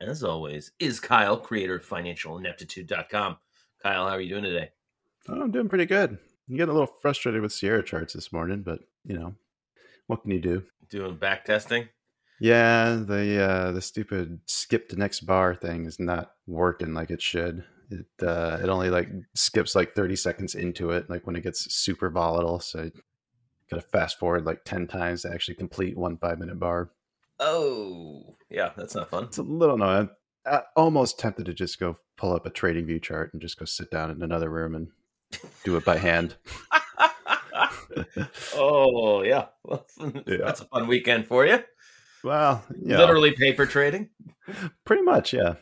as always, is Kyle, creator of financialineptitude.com. Kyle, how are you doing today? Oh, I'm doing pretty good. I'm getting a little frustrated with Sierra charts this morning, but you know, what can you do? Doing back testing? Yeah, the uh, the stupid skip to next bar thing is not working like it should. It uh, it only like skips like 30 seconds into it, like when it gets super volatile. So you gotta fast forward like 10 times to actually complete one five minute bar. Oh, yeah, that's not fun. It's a little annoying. I'm almost tempted to just go pull up a TradingView chart and just go sit down in another room and do it by hand. oh, yeah. Well, Yeah. That's a fun weekend for you. Well, yeah, Literally paper trading. pretty much, yeah.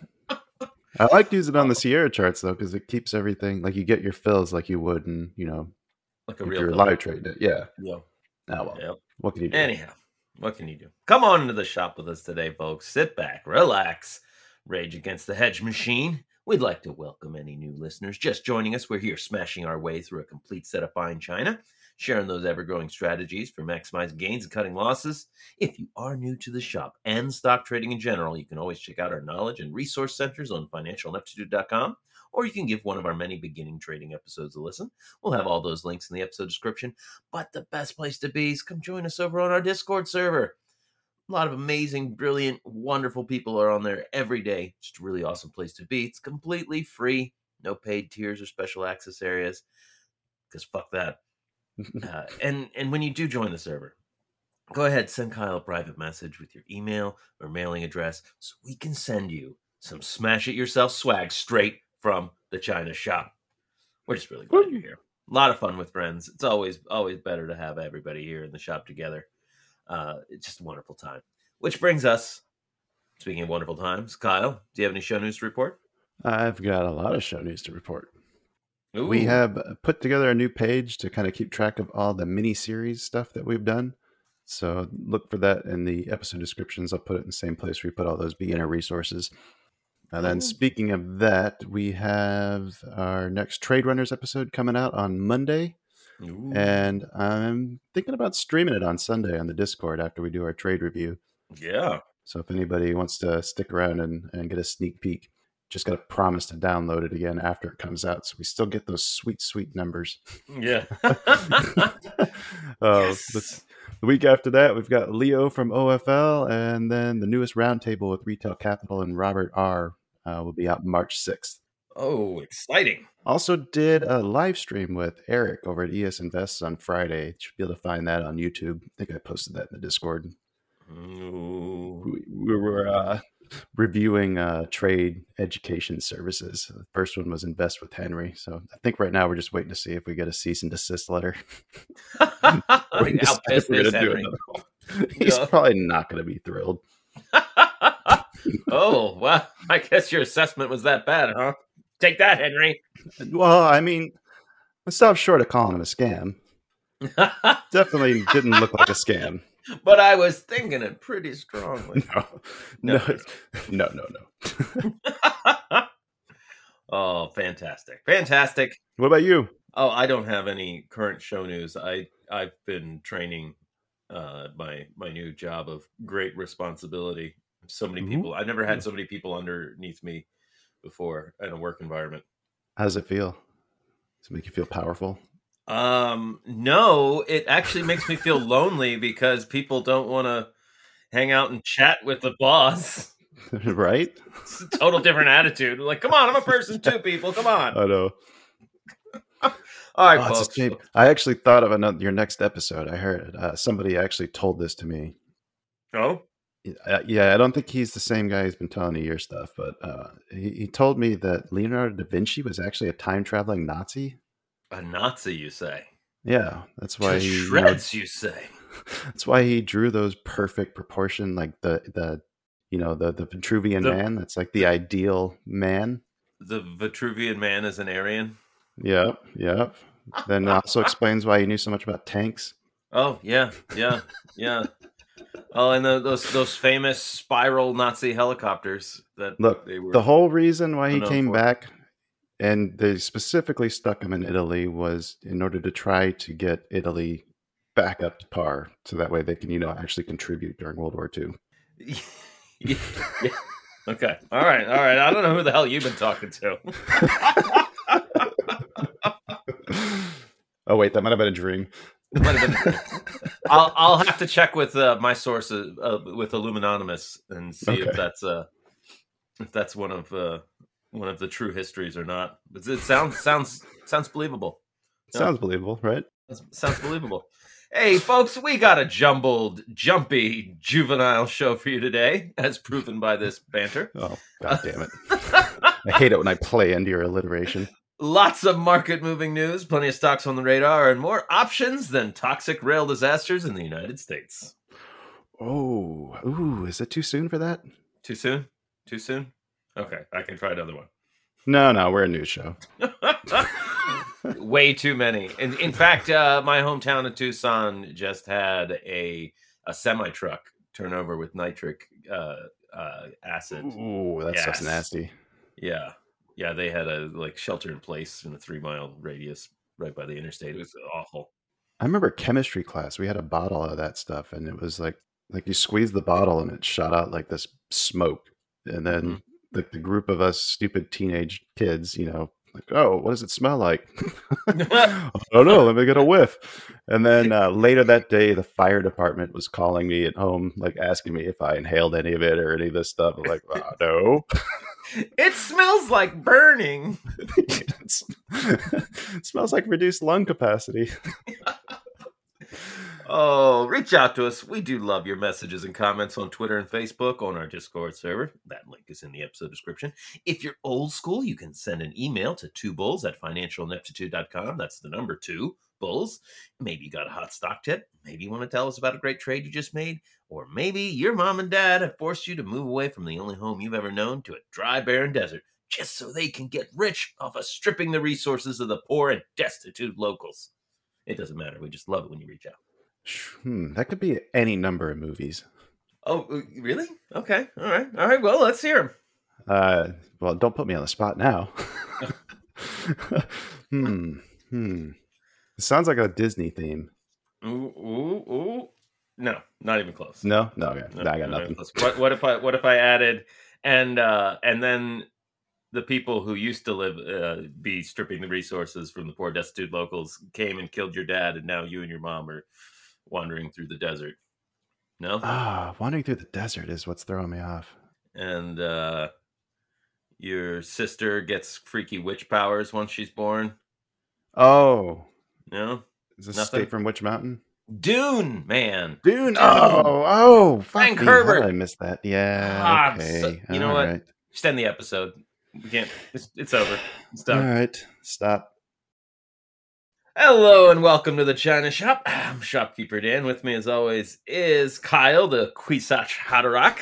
I like to use it on the Sierra charts though, because it keeps everything like you get your fills like you would, and you know, Like a real you're live trading it. Yeah. Yeah. Oh well. Yep. What can you do? Anyhow, what can you do? Come on into the shop with us today, folks. Sit back, relax, rage against the hedge machine. We'd like to welcome any new listeners just joining us. We're here smashing our way through a complete set of fine China, sharing those ever growing strategies for maximizing gains and cutting losses. If you are new to the shop and stock trading in general, you can always check out our knowledge and resource centers on financialineptitude.com, or you can give one of our many beginning trading episodes a listen. We'll have all those links in the episode description. But the best place to be is come join us over on our Discord server. A lot of amazing, brilliant, wonderful people are on there every day. Just a really awesome place to be. It's completely free, no paid tiers or special access areas. Because fuck that. Uh, and and when you do join the server, go ahead send Kyle a private message with your email or mailing address so we can send you some smash it yourself swag straight from the China shop. We're just really glad you're here. A lot of fun with friends. It's always always better to have everybody here in the shop together. Uh, it's just a wonderful time. Which brings us, speaking of wonderful times, Kyle, do you have any show news to report? I've got a lot of show news to report. We have uh, put together a new page to kind of keep track of all the mini series stuff that we've done. So look for that in the episode descriptions. I'll put it in the same place where we put all those beginner resources. And then speaking of that, we have our next Trade Runners episode coming out on Monday. Ooh. And I'm thinking about streaming it on Sunday on the Discord after we do our trade review. yeah. So if anybody wants to stick around and, and get a sneak peek, just got to promise to download it again after it comes out. So we still get those sweet, sweet numbers. Yeah. uh, Yes. the week after that, we've got Leo from OFL, and then the newest roundtable with Retail Capital and Robert R. Uh, will be out March 6th. oh, exciting. Also, did a live stream with Eric over at ES Invests on Friday. You should be able to find that on YouTube. I think I posted that in the Discord. Ooh. We, we were uh, reviewing uh, trade education services. The first one was Invest with Henry. So I think right now we're just waiting to see if we get a cease and desist letter. How We decide if we're gonna do Henry? another. He's Yeah. probably not going to be thrilled. oh, well, I guess your assessment was that bad, huh? Take that, Henry. Well, I mean, I stopped short of calling him a scam. Definitely didn't look like a scam. But I was thinking it pretty strongly. No, No. no, no, no, oh, fantastic. Fantastic. What about you? Oh, I don't have any current show news. I I've been training uh my my new job of great responsibility. So many Ooh. people. I never had so many people underneath me before in a work environment. How does it feel? Does it make you feel powerful? Um, no, it actually makes me feel lonely because people don't want to hang out and chat with the boss. right? It's a total different attitude. Like, come on, I'm a person too, people. Come on. I know. All right, Oh, folks. I actually thought of another your next episode. I heard uh, somebody actually told this to me. Oh, Uh, yeah, I don't think he's the same guy who's been telling you your stuff, but uh, he, he told me that Leonardo da Vinci was actually a time traveling Nazi. A Nazi, you say? Yeah, that's why To he you know, shreds, you say? that's why he drew those perfect proportion, like the the you know the the Vitruvian The- man. That's like the ideal man. The Vitruvian man is an Aryan. Yep, yep. Then also explains why he knew so much about tanks. Oh yeah, yeah, yeah. Oh, and the, those those famous spiral Nazi helicopters that Look, they were. the whole reason why he came for. back and they specifically stuck him in Italy was in order to try to get Italy back up to par so that way they can you know actually contribute during World War II. yeah. Okay. All right. All right. I don't know who the hell you've been talking to. oh wait, that might have been a dream. Been- I'll I'll have to check with uh, my sources uh, with Illuminanonymous and see Okay. if that's uh if that's one of uh one of the true histories or not. But it sounds sounds sounds believable. Sounds believable, right? Sounds believable. Hey, folks, we got a jumbled, jumpy, juvenile show for you today, as proven by this banter. Oh god damn it. I hate it when I play into your alliteration. Lots of market moving news, plenty of stocks on the radar, and more options than toxic rail disasters in the United States. Oh, ooh, is it too soon for that? Too soon? Too soon? Okay, I can try another one. No, no, we're a news show. Way too many. In, in fact, uh, my hometown of Tucson just had a a semi truck turn over with nitric uh, uh, acid. Ooh, that stuff's Yes. nasty. Yeah, yeah, they had a like shelter in place in a three mile radius right by the interstate. It was awful. I remember chemistry class. We had a bottle of that stuff, and it was like like you squeeze the bottle and it shot out like this smoke. And then Mhm. The, the group of us stupid teenage kids, you know, like, oh, what does it smell like? I don't know. Let me get a whiff. And then uh, later that day, the fire department was calling me at home, like asking me if I inhaled any of it or any of this stuff. I'm like, "Uh, no. it smells like burning. It smells like reduced lung capacity. Oh, reach out to us. We do love your messages and comments on Twitter and Facebook on our Discord server. That link is in the episode description. If you're old school, you can send an email to two bulls at financialineptitude.com. That's the number two bulls. Maybe you got a hot stock tip. Maybe you want to tell us about a great trade you just made. Or maybe your mom and dad have forced you to move away from the only home you've ever known to a dry, barren desert just so they can get rich off of stripping the resources of the poor and destitute locals. It doesn't matter. We just love it when you reach out. Hmm, that could be any number of movies. Oh, uh, really? Okay. All right. All right. Well, let's hear them. Uh, well, don't put me on the spot now. hmm. Hmm. It sounds like a Disney theme. Ooh, ooh, ooh. No, not even close. No, no, okay. No, No, I got not nothing. What, what if I what if I added and uh and then the people who used to live uh, be stripping the resources from the poor destitute locals came and killed your dad and now you and your mom are wandering through the desert. No? Ah, wandering through the desert is what's throwing me off. and uh your sister gets freaky witch powers once she's born. Oh, No? is this Nothing? Escape from Witch Mountain? Dune, man. Dune. Dune. Oh, oh, Frank me. How Herbert. I missed that? Yeah. Ah, okay. so- you know All what? right. Extend the episode. We can't. It's, it's over. It's done. right. Stop. Hello and welcome to the China Shop. I'm shopkeeper Dan. With me, as always, is Kyle, the Kwisatz Haderach,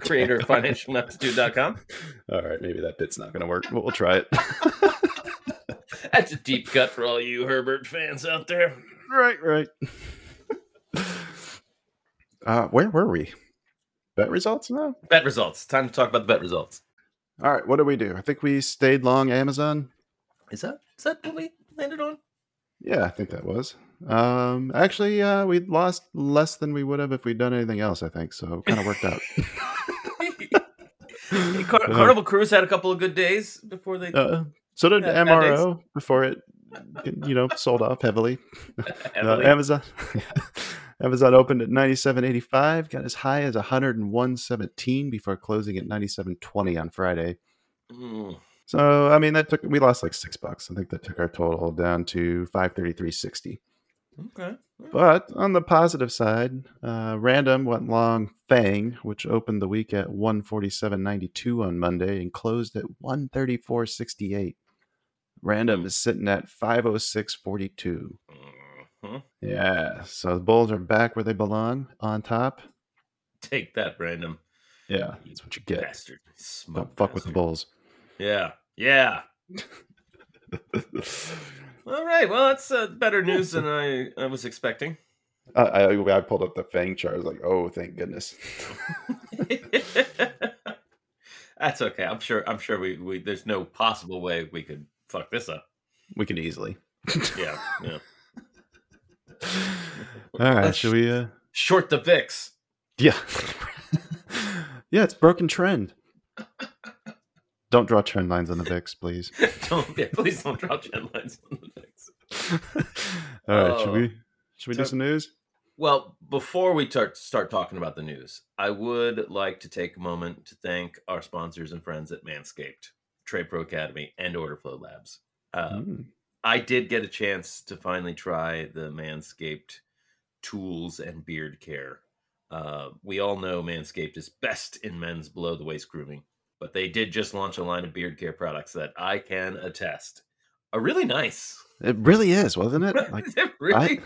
creator of FinancialAptitude.com. All right. Maybe that bit's not going to work, but we'll try it. That's a deep cut for all you Herbert fans out there. right, right. Uh, where were we? Bet results now? Bet results. Time to talk about the bet results. All right. What do we do? I think we stayed long Amazon. Is that is that what we landed on? Yeah, I think that was. Um, actually, uh, we lost less than we would have if we'd done anything else. I think so. Kind of worked out. Car- Carnival Cruise had a couple of good days before they Uh, so did Yeah, MRO before it, you know, sold off heavily. Uh, heavily- Amazon, Amazon opened at ninety seven eighty five, got as high as one hundred and one seventeen before closing at ninety seven twenty on Friday. Mm. So I mean, that took we lost like six bucks. I think that took our total down to five thirty three sixty. Okay. But on the positive side, uh, Random went long Fang, which opened the week at 147.92 on Monday and closed at 134.68. Random is sitting at 506.42. Mhm. Yeah, so the Bulls are back where they belong on top. Take that, random Yeah, that's what you get. bastard. Don't fuck with the. Bulls. Yeah. Yeah. All right. Well, that's uh, better news than I, I was expecting. I, I, I pulled up the Fang chart. I was like, oh, thank goodness. that's okay. I'm sure. I'm sure we, we. There's no possible way we could fuck this up. we could easily. Yeah. Yeah. All right, Let's should we? Uh, Short the VIX. Yeah. yeah, it's broken trend. Don't draw trend lines on the VIX, please. don't. Yeah, please don't draw trend lines on the VIX. All right, should Oh. we should we do So- some news? Well, before we start start talking about the news, I would like to take a moment to thank our sponsors and friends at Manscaped, Trade Pro Academy, and Orderflow Labs. Mm. I did get a chance to finally try the Manscaped tools and beard care. Uh, we all know Manscaped is best in men's below the waist grooming, but they did just launch a line of beard care products that I can attest are really nice. It really is, wasn't it? Like They're really,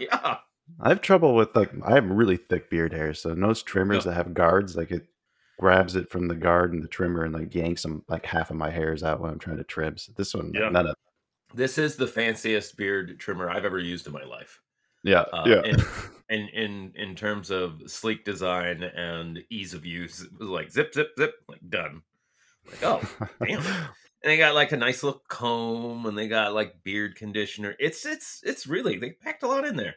yeah. I have trouble with like I have really thick beard hair, so most trimmers Yeah. that have guards, like it grabs it from the guard and the trimmer and like yanks them like half of my hairs out when I'm trying to trim. So this one, Yeah. none of This is the fanciest beard trimmer I've ever used in my life. Yeah, Uh, yeah. and- And in in terms of sleek design and ease of use, it was like zip, zip, zip, like done. Like, oh, damn. and they got like a nice little comb and they got like beard conditioner. It's it's it's really they packed a lot in there.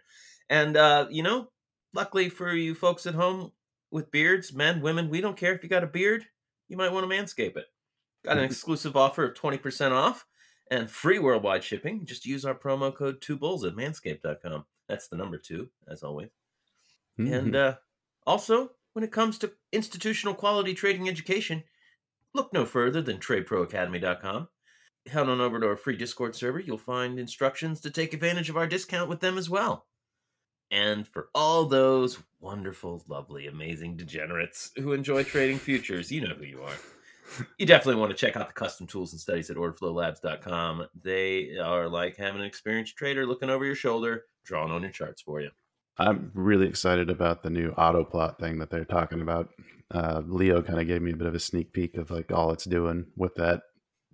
And uh, you know, luckily for you folks at home with beards, men, women, we don't care if you got a beard, you might want to manscape it. Got an exclusive offer of 20% off and free worldwide shipping. Just use our promo code two bulls at manscaped.com. That's the number two, as always. And Mhm. uh, also, when it comes to institutional quality trading education, look no further than tradeproacademy.com. Head on over to our free Discord server. You'll find instructions to take advantage of our discount with them as well. And for all those wonderful, lovely, amazing degenerates who enjoy trading futures, you know who you are. You definitely want to check out the custom tools and studies at orderflowlabs.com. They are like having an experienced trader looking over your shoulder, drawing on your charts for you. I'm really excited about the new auto plot thing that they're talking about. Uh, Leo kind of gave me a bit of a sneak peek of like all it's doing with that.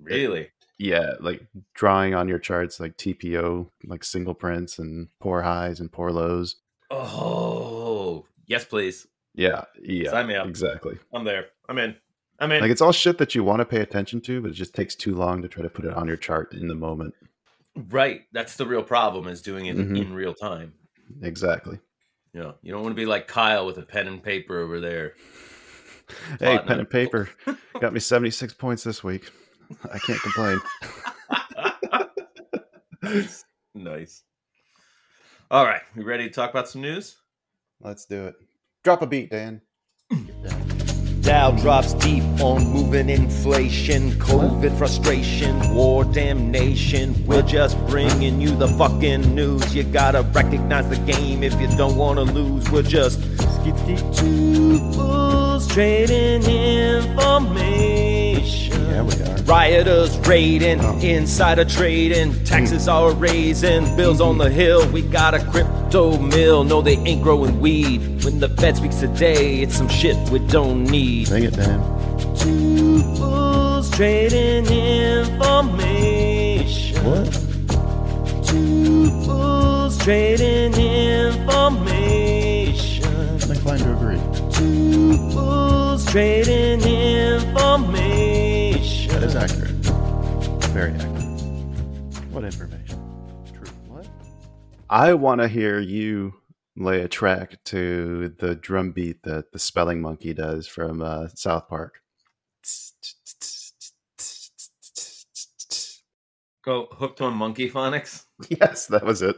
Really? Yeah, like drawing on your charts like TPO, like single prints and poor highs and poor lows. Oh, yes, please. Yeah, yeah, Sign me up. exactly. I'm there. I'm in. I'm in. Like it's all shit that you want to pay attention to, but it just takes too long to try to put it on your chart in the moment. Right. That's the real problem is doing it Mhm. in real time. Exactly. You know, you don't want to be like Kyle with a pen and paper over there. Hey, pen and paper got me 76 points this week. I can't complain. nice. Nice. All right. We ready to talk about some news? Let's do it. Drop a beat, Dan. Dow drops deep on moving inflation, COVID frustration, war damnation. We're just bringing you the fucking news. You gotta recognize the game if you don't wanna lose. We're just two bulls trading information. Yeah, we are. Rioters raiding, insider trading, taxes are raising, bills on the hill. We got a crypto mill. No, they ain't growing weed. When the Fed speaks today, it's some shit we don't need. Sing it, Dan. Two bulls trading information. What? Two bulls trading information. I'm inclined to agree. Two bulls trading information. That is accurate. Very accurate. What information? True. What? I want to hear you lay a track to the drum beat that the spelling monkey does from uh, South Park. Go hooked on monkey phonics. Yes, that was it.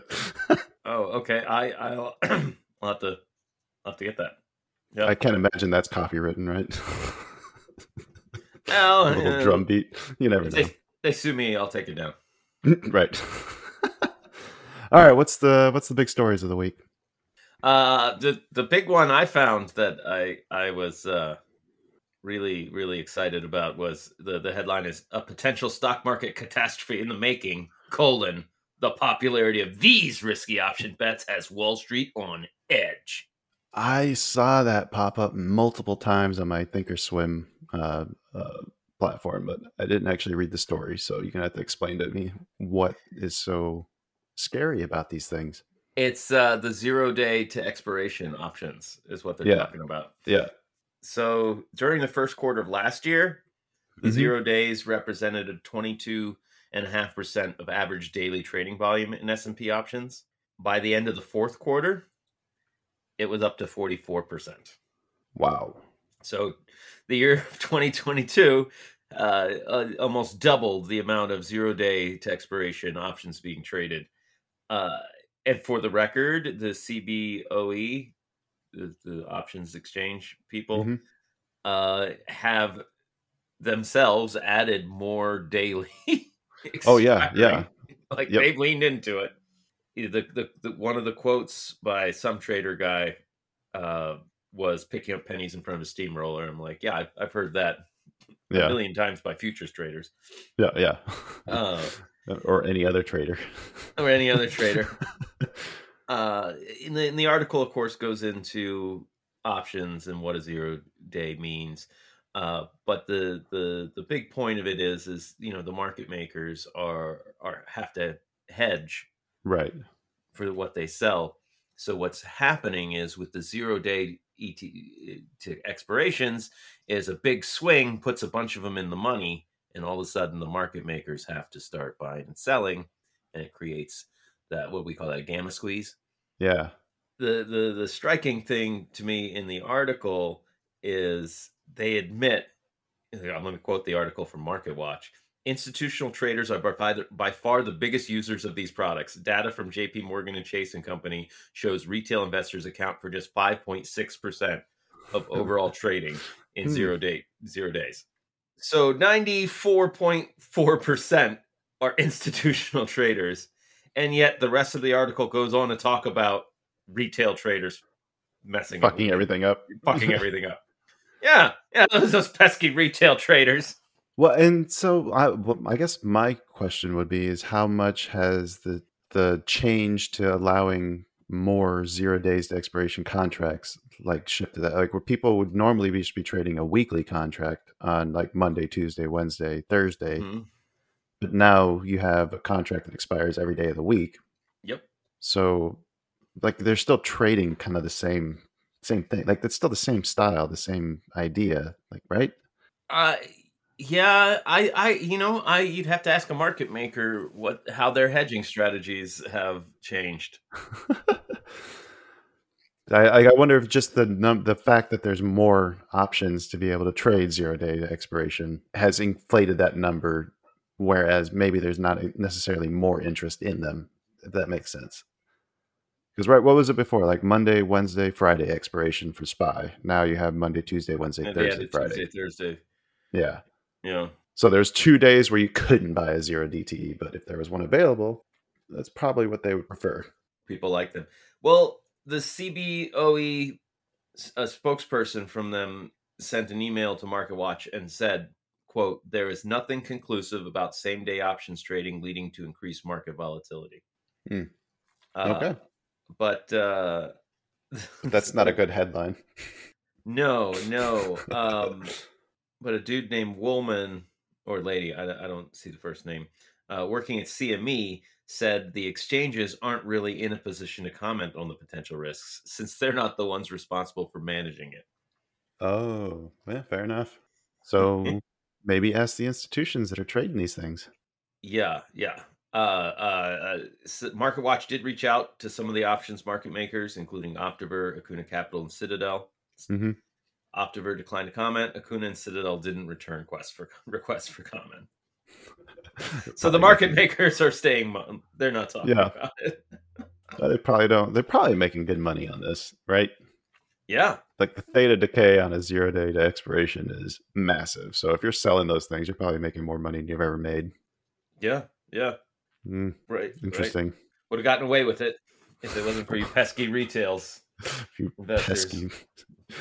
Oh, okay. I I'll, I'll have to I'll have to get that. Yeah. I can't imagine that's copywritten, right? Well, a little drum beat. You never if know. they, they sue me, I'll take it down. right. All right. What's the what's the big stories of the week? Uh, the the big one I found that I I was uh, really really excited about was the the headline is a potential stock market catastrophe in the making: colon the popularity of these risky option bets has Wall Street on edge. I saw that pop up multiple times on my Thinkorswim uh, uh, platform, but I didn't actually read the story. So you're gonna have to explain to me what is so scary about these things. It's uh, the zero day to expiration options is what they're Yeah. talking about. Yeah. So during the first quarter of last year, the Mhm. zero days represented a 22.5% of average daily trading volume in S&P options. By the end of the fourth quarter, it was up to 44%. Wow. So the year of 2022 uh, uh, almost doubled the amount of zero day to expiration options being traded. Uh, and for the record, the CBOE, the, the options exchange people, Mhm. uh, have themselves added more daily. Oh, yeah, yeah. Like Yep. they've leaned into it. The, the, the one of the quotes by some trader guy uh, was picking up pennies in front of a steamroller. I'm like, yeah, I've, I've heard that a million times by futures traders Yeah. Yeah. uh, or any other trader. or any other trader. Uh, in the in the article, of course, goes into options and what a zero day means. Uh, but the the the big point of it is is you know the market makers are are have to hedge right. for what they sell. So what's happening is with the zero day ET to expirations is a big swing puts a bunch of them in the money, and all of a sudden the market makers have to start buying and selling, and it creates that what we call that a gamma squeeze. Yeah. The the the striking thing to me in the article is they admit. I'm going to quote the article from MarketWatch. Institutional traders are by, the- by far the biggest users of these products. Data from JP Morgan and Chase and Company shows retail investors account for just 5.6% of overall trading in Hmm. zero day zero days. So 94.4% are institutional traders and yet the rest of the article goes on to talk about retail traders messing Fucking it, everything up. fucking everything up. Yeah, yeah, those, those pesky retail traders. Well, and so I, I guess my question would be: is how much has the the change to allowing more zero days to expiration contracts like shifted that? Like where people would normally be, be trading a weekly contract on like Monday, Tuesday, Wednesday, Thursday, Mhm. but now you have a contract that expires every day of the week. Yep. So, like, they're still trading kind of the same same thing. Like, it's still the same style, the same idea. Like, right? Uh yeah, I I you know, I you'd have to ask a market maker what how their hedging strategies have changed. I, I wonder if just the num- the fact that there's more options to be able to trade zero day to expiration has inflated that number, whereas maybe there's not necessarily more interest in them. If that makes sense. Because right, what was it before? Like Monday, Wednesday, Friday expiration for SPY. Now you have Monday, Tuesday, Wednesday, And Thursday, Friday. Tuesday, Thursday. Yeah. Yeah. So there's two days where you couldn't buy a zero DTE, but if there was one available, that's probably what they would prefer. people like them. Well, the CBOE s- a spokesperson from them sent an email to MarketWatch and said, "quote There is nothing conclusive about same day options trading leading to increased market volatility." Uh, okay. but uh, That's not a good headline. No, no. Um, but a dude named Woolman or lady, I, I don't see the first name, uh, working at CME said the exchanges aren't really in a position to comment on the potential risks since they're not the ones responsible for managing it. Oh, yeah, fair enough. So maybe ask the institutions that are trading these things. Yeah, yeah. Uh, uh, uh, s- MarketWatch did reach out to some of the options market makers, including Optiver, Akuna Capital, and Citadel. Mhm. Optiver declined to comment. Akuna and Citadel didn't return requests for requests for comment. So the market makers are staying. They're not talking Yeah. about it. They probably don't. They're probably making good money on this, right? Yeah. Like the theta decay on a zero day to expiration is massive. So if you're selling those things, you're probably making more money than you've ever made. Yeah, yeah, Mm, right. interesting. Would have gotten away with it if it wasn't for you pesky retails. You Investors. pesky,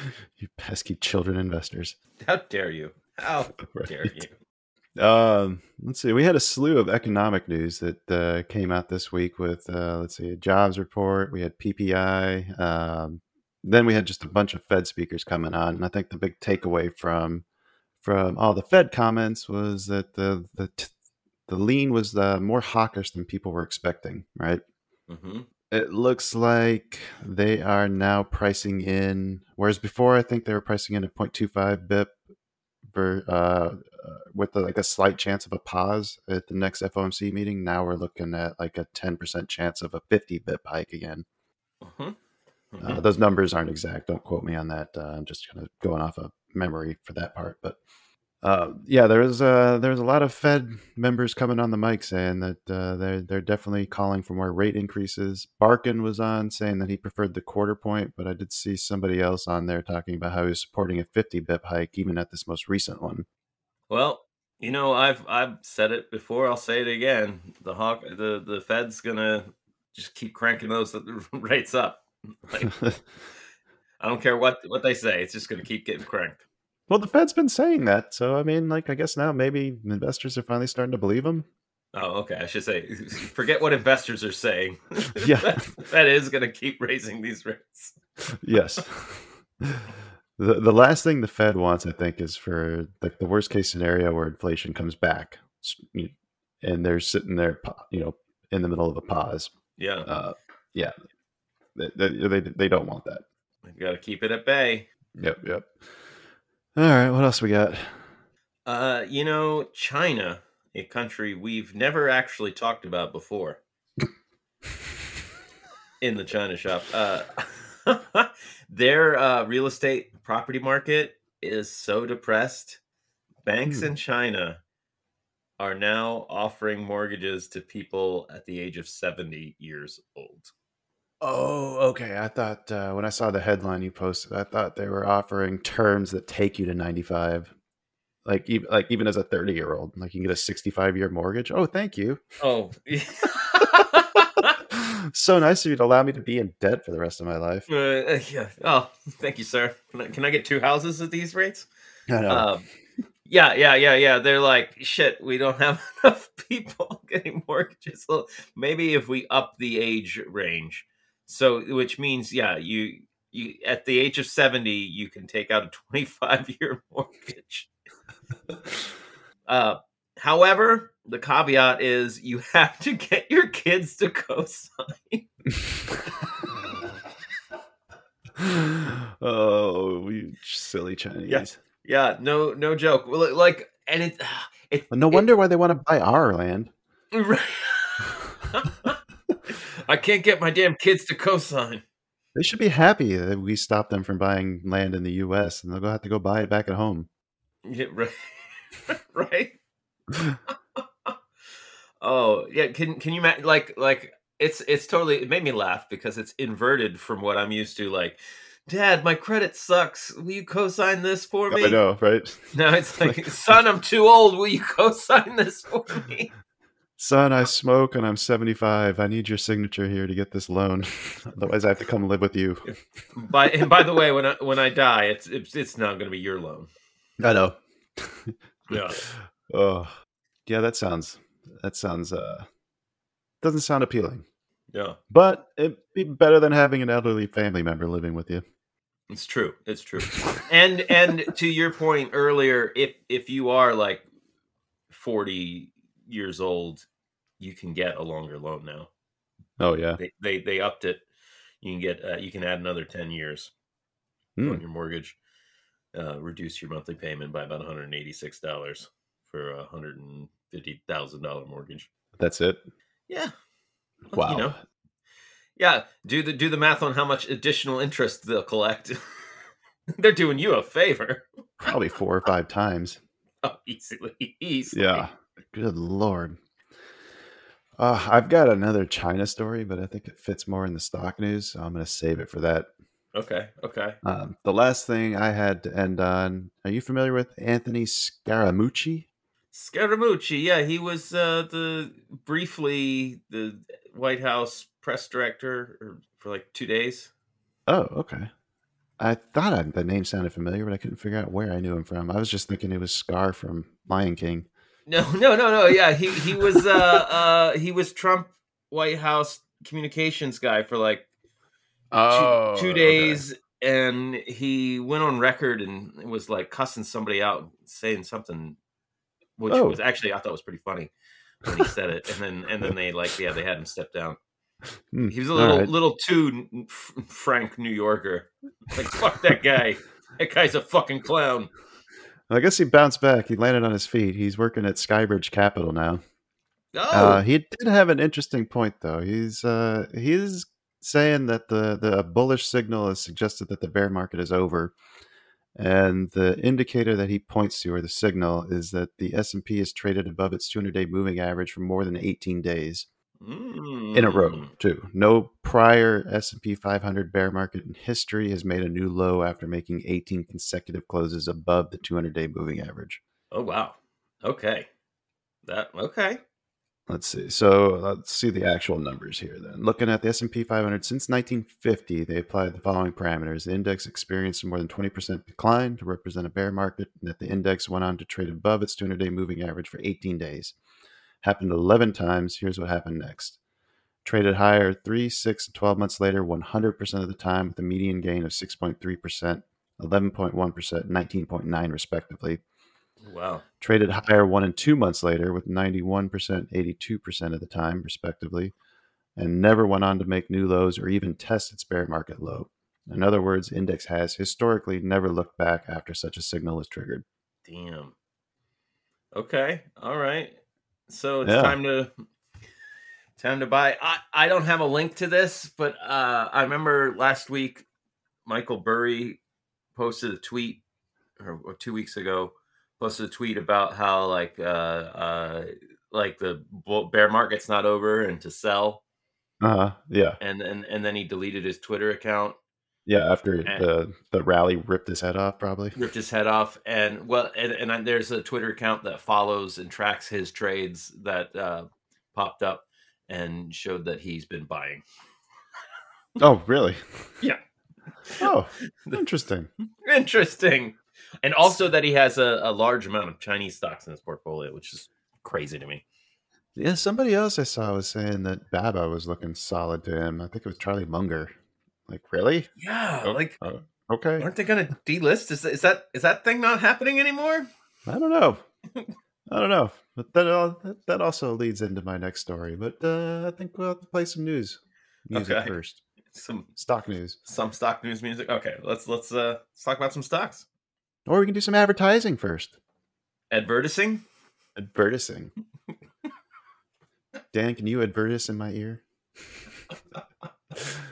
you pesky children investors. How dare you? How dare you? Um, let's see. We had a slew of economic news that uh, came out this week with, uh, let's see, a jobs report. We had PPI. Um, then we had just a bunch of Fed speakers coming on, and I think the big takeaway from from all the Fed comments was that the the t- the lean was uh, more hawkish than people were expecting. Right. hmm It looks like they are now pricing in, whereas before I think they were pricing in at 0.25 bip for, uh, uh, with like a slight chance of a pause at the next FOMC meeting. Now we're looking at like a 10% chance of a 50 bip hike again. hmm Uh, those numbers aren't exact. Don't quote me on that. Uh, I'm just kind of going off of memory for that part. But uh, yeah, there was uh, there was a lot of Fed members coming on the mic saying that uh, they're they're definitely calling for more rate increases. Barkin was on saying that he preferred the quarter point, but I did see somebody else on there talking about how he was supporting a 50 bip hike even at this most recent one. Well, you know, I've I've said it before. I'll say it again. The hawk, the the Fed's gonna just keep cranking those rates up. Like, I don't care what what they say. It's just gonna keep getting cranked. Well, the Fed's been saying that, so I mean, like I guess now maybe investors are finally starting to believe them. Oh, okay. I should say, forget what investors are saying. Yeah. Fed is gonna keep raising these rates. yes. The the last thing the Fed wants, I think, is for like the worst case scenario where inflation comes back, and they're sitting there, you know, in the middle of a pause. Yeah, Uh, yeah, they, they they they don't want that. you got to keep it at bay. Yep, yep. All right, what else we got? Uh, you know, China, a country we've never actually talked about before in the China shop. Uh, their uh, real estate property market is so depressed. Banks Hmm. in China are now offering mortgages to people at the age of 70 years old. Oh, okay. I thought uh, when I saw the headline you posted, I thought they were offering terms that take you to ninety five. Like even like even as a thirty year old, like you can get a sixty five year mortgage. Oh, thank you. Oh, so nice of you to allow me to be in debt for the rest of my life. Uh, yeah. Oh, thank you, sir. Can I, can I get two houses at these rates? I know. Um, yeah, yeah, yeah, yeah. They're like, shit, we don't have enough people getting mortgages. Maybe if we up the age range, so which means, yeah, you you at the age of seventy, you can take out a twenty five year mortgage. uh, however, the caveat is you have to get your kids to co-sign. oh, you silly Chinese. Yeah, no, no joke. Well, like, and it, it, No wonder why they want to buy our land. Right. I can't get my damn kids to co-sign. They should be happy that we stopped them from buying land in the U.S. and they'll go have to go buy it back at home. Yeah, right. right. oh yeah. Can can you like like it's it's totally it made me laugh because it's inverted from what I'm used to. Like, Dad, my credit sucks. Will you co-sign this for me? I know, right? Now it's like, son, I'm too old. Will you co-sign this for me? Son, I smoke and I'm 75. I need your signature here to get this loan. Otherwise, I have to come live with you. By and by the way, when I when I die, it's it's, it's not going to be your loan. I know. Yeah. Oh, yeah, that sounds, that sounds, uh, doesn't sound appealing. Yeah. But it'd be better than having an elderly family member living with you. It's true. It's true. and and to your point earlier, if if you are like forty years old, you can get a longer loan now. Oh, yeah. They they, they upped it. You can get uh, you can add another ten years Hmm. on your mortgage. Uh, reduce your monthly payment by about one hundred eighty six dollars for a hundred and fifty thousand dollar mortgage. That's it. Yeah. Wow. You know. Yeah. Do the do the math on how much additional interest they'll collect. They're doing you a favor. Probably four or five times. Oh, easily, easily. Yeah. Good lord. Uh, I've got another China story, but I think it fits more in the stock news. So I'm going to save it for that Okay. Okay. Um, the last thing I had to end on. Are you familiar with Anthony Scaramucci? Scaramucci, yeah, he was uh, the briefly the White House press director for like two days. Oh, okay. I thought I, the name sounded familiar, but I couldn't figure out where I knew him from. I was just thinking it was Scar from Lion King. No, no, no, no. Yeah, he he was uh uh he was Trump White House communications guy for like two, two days, and he went on record and was like cussing somebody out, saying something, which Oh. was actually I thought was pretty funny when he said it, and then and then they like yeah they had him step down. Hmm, He was a little right. little too f- frank New Yorker. Like fuck that guy. That guy's a fucking clown. I guess he bounced back. He landed on his feet. He's working at Skybridge Capital now. Oh, Uh, he did have an interesting point, though. He's uh, he's saying that the the bullish signal has suggested that the bear market is over, and the indicator that he points to, or the signal, is that the S and P is traded above its 200 day moving average for more than 18 days in a row, Mm. too. No prior S and P 500 bear market in history has made a new low after making 18 consecutive closes above the 200 day moving average. Oh wow. Okay. That okay. Let's see. So let's see the actual numbers here. Then, looking at the S and P 500 since 1950, they applied the following parameters: the index experienced a more than 20% decline to represent a bear market, and that the index went on to trade above its 200-day moving average for 18 days. Happened 11 times. Here's what happened next: traded higher three, six, and 12 months later, 100% of the time, with a median gain of 6.3%, 11.1%, and 19.9 respectively Wow. traded higher one and two months later with 91%, 82% of the time, respectively, and never went on to make new lows or even test its bear market low. In other words, index has historically never looked back after such a signal is triggered. Damn. Okay. All right. So it's Yeah. time to time to buy. I I don't have a link to this, but uh I remember last week Michael Burry posted a tweet or, or 2 weeks ago posted a tweet about how like uh uh like the bear market's not over and to sell Uh huh. Yeah. and and and then he deleted his Twitter account Yeah. After And- the, the rally ripped his head off, probably. ripped his head off and well and, and there's a twitter account that follows and tracks his trades that uh popped up and showed that he's been buying Oh, really? Yeah. Oh, interesting. interesting and also that he has a, a large amount of chinese stocks in his portfolio which is crazy to me Yeah, somebody else I saw was saying that Baba was looking solid to him. I think it was Charlie Munger. Like, really? yeah Oh, like uh, okay. aren't they gonna delist is, is that is that thing not happening anymore I don't know. I don't know. But that- that also leads into my next story. But uh, I think we'll have to play some news music Okay. first. some Stock news, some stock news music okay let's let's uh let's talk about some stocks or we can do some advertising first. advertising Advertising. Dan, can you advertise in my ear?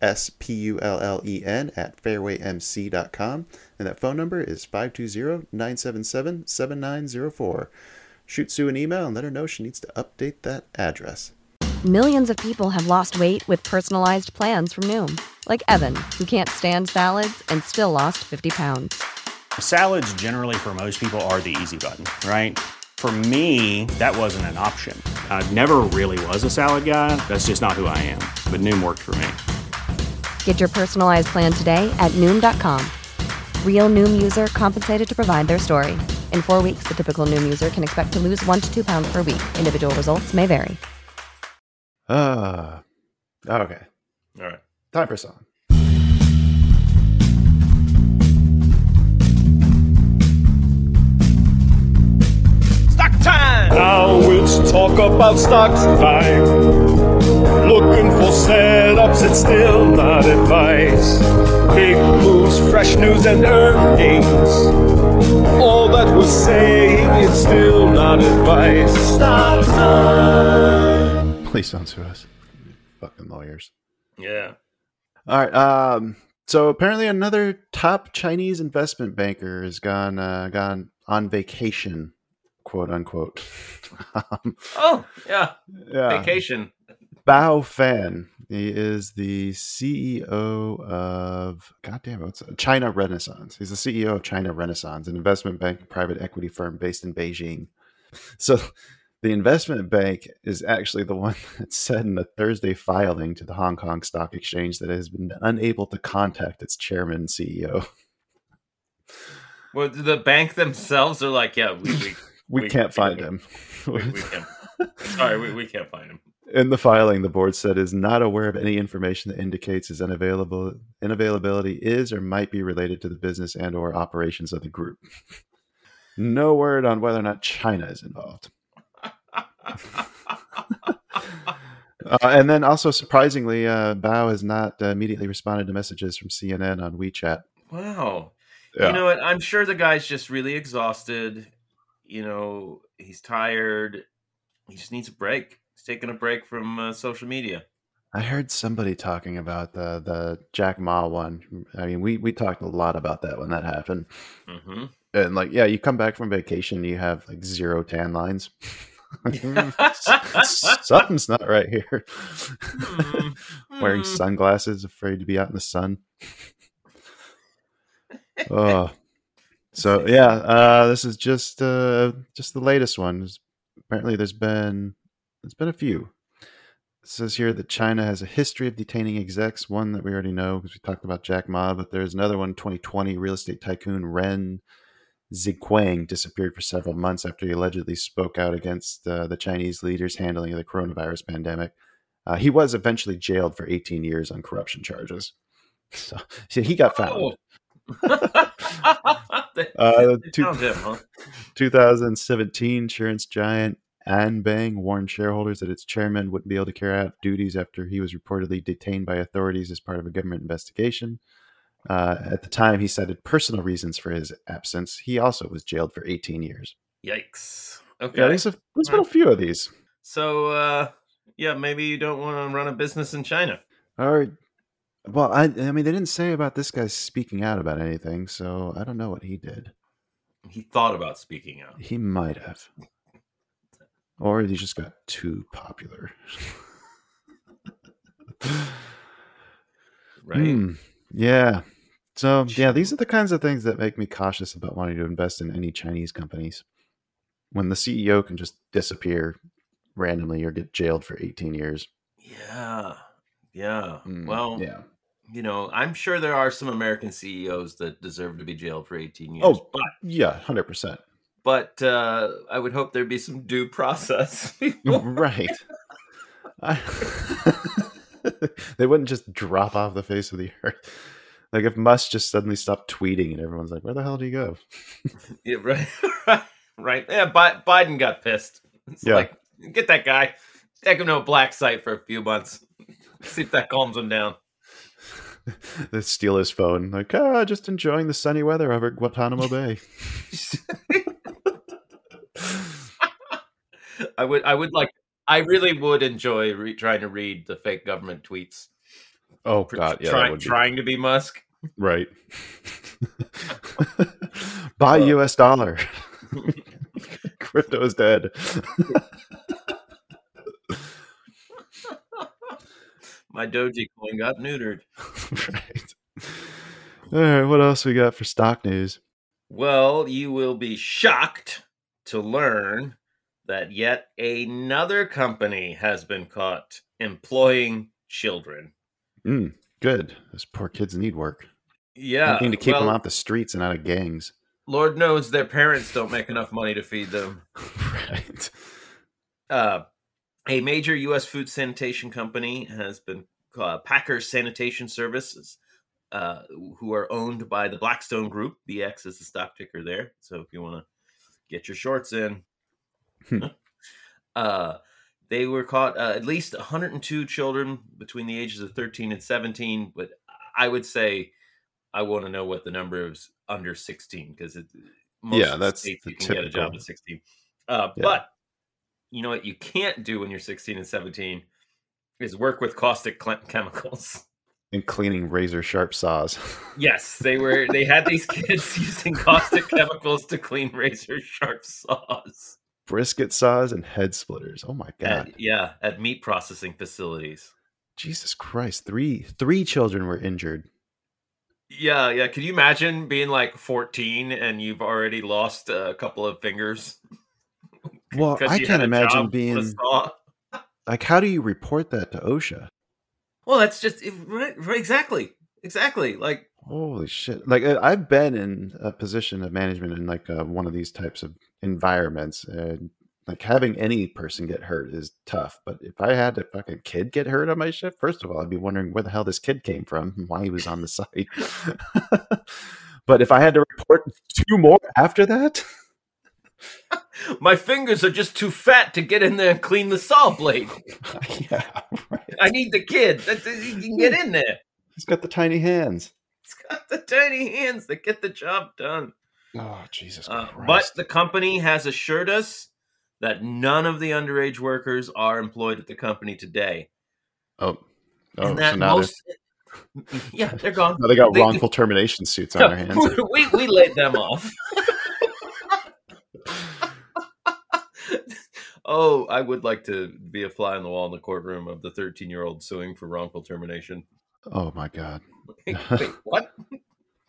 S-P-U-L-L-E-N at fairwaymc.com. And that phone number is 520-977-7904. Shoot Sue an email and let her know she needs to update that address. Millions of people have lost weight with personalized plans from Noom, like Evan, who can't stand salads and still lost 50 pounds. Salads, generally, for most people, are the easy button, right? For me, that wasn't an option. I never really was a salad guy. That's just not who I am. But Noom worked for me. Get your personalized plan today at Noom.com. Real Noom user compensated to provide their story. In four weeks, the typical Noom user can expect to lose one to two pounds per week. Individual results may vary. Ah, Okay. All right. Time for song. Stock time! Now it's talk about stocks time. Looking for setups, it's still not advice. Big moves, fresh news, and earnings. All that we're saying, it's still not advice. Stock time. Please don't sue us. Fucking lawyers. Yeah. All right. Um, so apparently another top Chinese investment banker has gone uh, gone on vacation, quote unquote. um, Oh, yeah. yeah. Vacation. Bao Fan. He is the CEO of goddamn what's it? China Renaissance. He's the CEO of China Renaissance, an investment bank private equity firm based in Beijing. So the investment bank is actually the one that said in a Thursday filing to the Hong Kong Stock Exchange that it has been unable to contact its chairman and CEO. Well, the bank themselves are like, yeah, we, we, We, We- can't find him. we, we can't. Sorry, we, we can't find him. In the filing, the board said is not aware of any information that indicates his unavailable unavailability is or might be related to the business and or operations of the group. No word on whether or not China is involved. Uh, and then also surprisingly, uh, Bao has not uh, immediately responded to messages from CNN on WeChat. Wow. Yeah. You know what? I'm sure the guy's just really exhausted. You know, he's tired. He just needs a break. Taking a break from uh, social media. I heard somebody talking about the the Jack Ma one. I mean, we we talked a lot about that when that happened. hmm And like, yeah, you come back from vacation, you have like zero tan lines. Something's not right here. Wearing Hmm. sunglasses, afraid to be out in the sun. oh, so yeah, uh, this is just uh, just the latest one. Apparently, there's been there's been a few. It says here that China has a history of detaining execs. One that we already know because we talked about Jack Ma, but there's another one. 2020 real estate tycoon Ren Zhiqiang disappeared for several months after he allegedly spoke out against uh, the Chinese leaders' handling of the coronavirus pandemic. Uh, he was eventually jailed for 18 years on corruption charges. So, so he got found. They- Uh, two- him, huh? 2017 insurance giant Anbang warned shareholders that its chairman wouldn't be able to carry out duties after he was reportedly detained by authorities as part of a government investigation. Uh, at the time, he cited personal reasons for his absence. He also was jailed for 18 years. Yikes. Okay. Yeah, there's, a, there's been a few of these. So, uh, yeah, maybe you don't want to run a business in China. Or, well, I, I mean, they didn't say about this guy speaking out about anything, so I don't know what he did. He thought about speaking out. He might have. Or they just got too popular. Right. Hmm. Yeah. So yeah, these are the kinds of things that make me cautious about wanting to invest in any Chinese companies. When the CEO can just disappear randomly or get jailed for 18 years. Yeah. Yeah. Hmm, well, yeah. you know, I'm sure there are some American CEOs that deserve to be jailed for 18 years. Oh. but Yeah, 100%. But uh, I would hope there'd be some due process. right. I- they wouldn't just drop off the face of the earth. Like if Musk just suddenly stopped tweeting and everyone's like, where the hell did he go? yeah, right. right. Right. Yeah, Bi- Biden got pissed. It's Yeah. like, get that guy. Take him to a black site for a few months. See if that calms him down. they steal his phone. Like, ah, just enjoying the sunny weather over Guantanamo Bay. I would, I would like, I really would enjoy re- trying to read the fake government tweets. Oh God, yeah, try- that would be trying to be Musk. right. Buy U.S. dollar. Crypto is dead. My Doji coin got neutered. right. All right. What else we got for stock news? Well, you will be shocked to learn that yet another company has been caught employing children. Mm, good. Those poor kids need work. Yeah, Something to keep them well, off the streets and out of gangs. Lord knows their parents don't make enough money to feed them. right. Uh, a major U.S. food sanitation company has been uh, Packer Sanitation Services, uh, who are owned by the Blackstone Group. BX is the stock ticker there. So if you want to get your shorts in. uh, they were caught uh, at least 102 children between the ages of 13 and 17. But I would say I want to know what the number is under 16 because it. Most Yeah, that's states you can get a job at 16. Uh, Yeah. But you know what you can't do when you're 16 and 17 is work with caustic cle- chemicals. and cleaning razor sharp saws. Yes, they were. They had these kids using caustic chemicals to clean razor sharp saws. Brisket saws and head splitters. Oh my god. At, yeah, at meat processing facilities. Jesus Christ. Three three children were injured. Yeah, yeah. Can you imagine being like 14 and you've already lost a couple of fingers? Well, I can't imagine job with a being like how do you report that to OSHA? Well, that's just right, right. Exactly, exactly. Like, Holy shit! Like I've been in a position of management in like uh, one of these types of environments, and like having any person get hurt is tough. But if I had a fucking kid get hurt on my shift, first of all, I'd be wondering where the hell this kid came from, and why he was on the site. but if I had to report two more after that, my fingers are just too fat to get in there and clean the saw blade. yeah, right. I need the kid. That he can get in there. He's got the tiny hands. He's got the tiny hands that get the job done. Oh Jesus Uh, but the company has assured us that none of the underage workers are employed at the company today. oh, oh, that so now, most, yeah, they're gone. now they got they- wrongful termination suits on their hands. we we laid them off. oh, I would like to be a fly on the wall in the courtroom of the 13 year old suing for wrongful termination. Oh my God. Wait, what?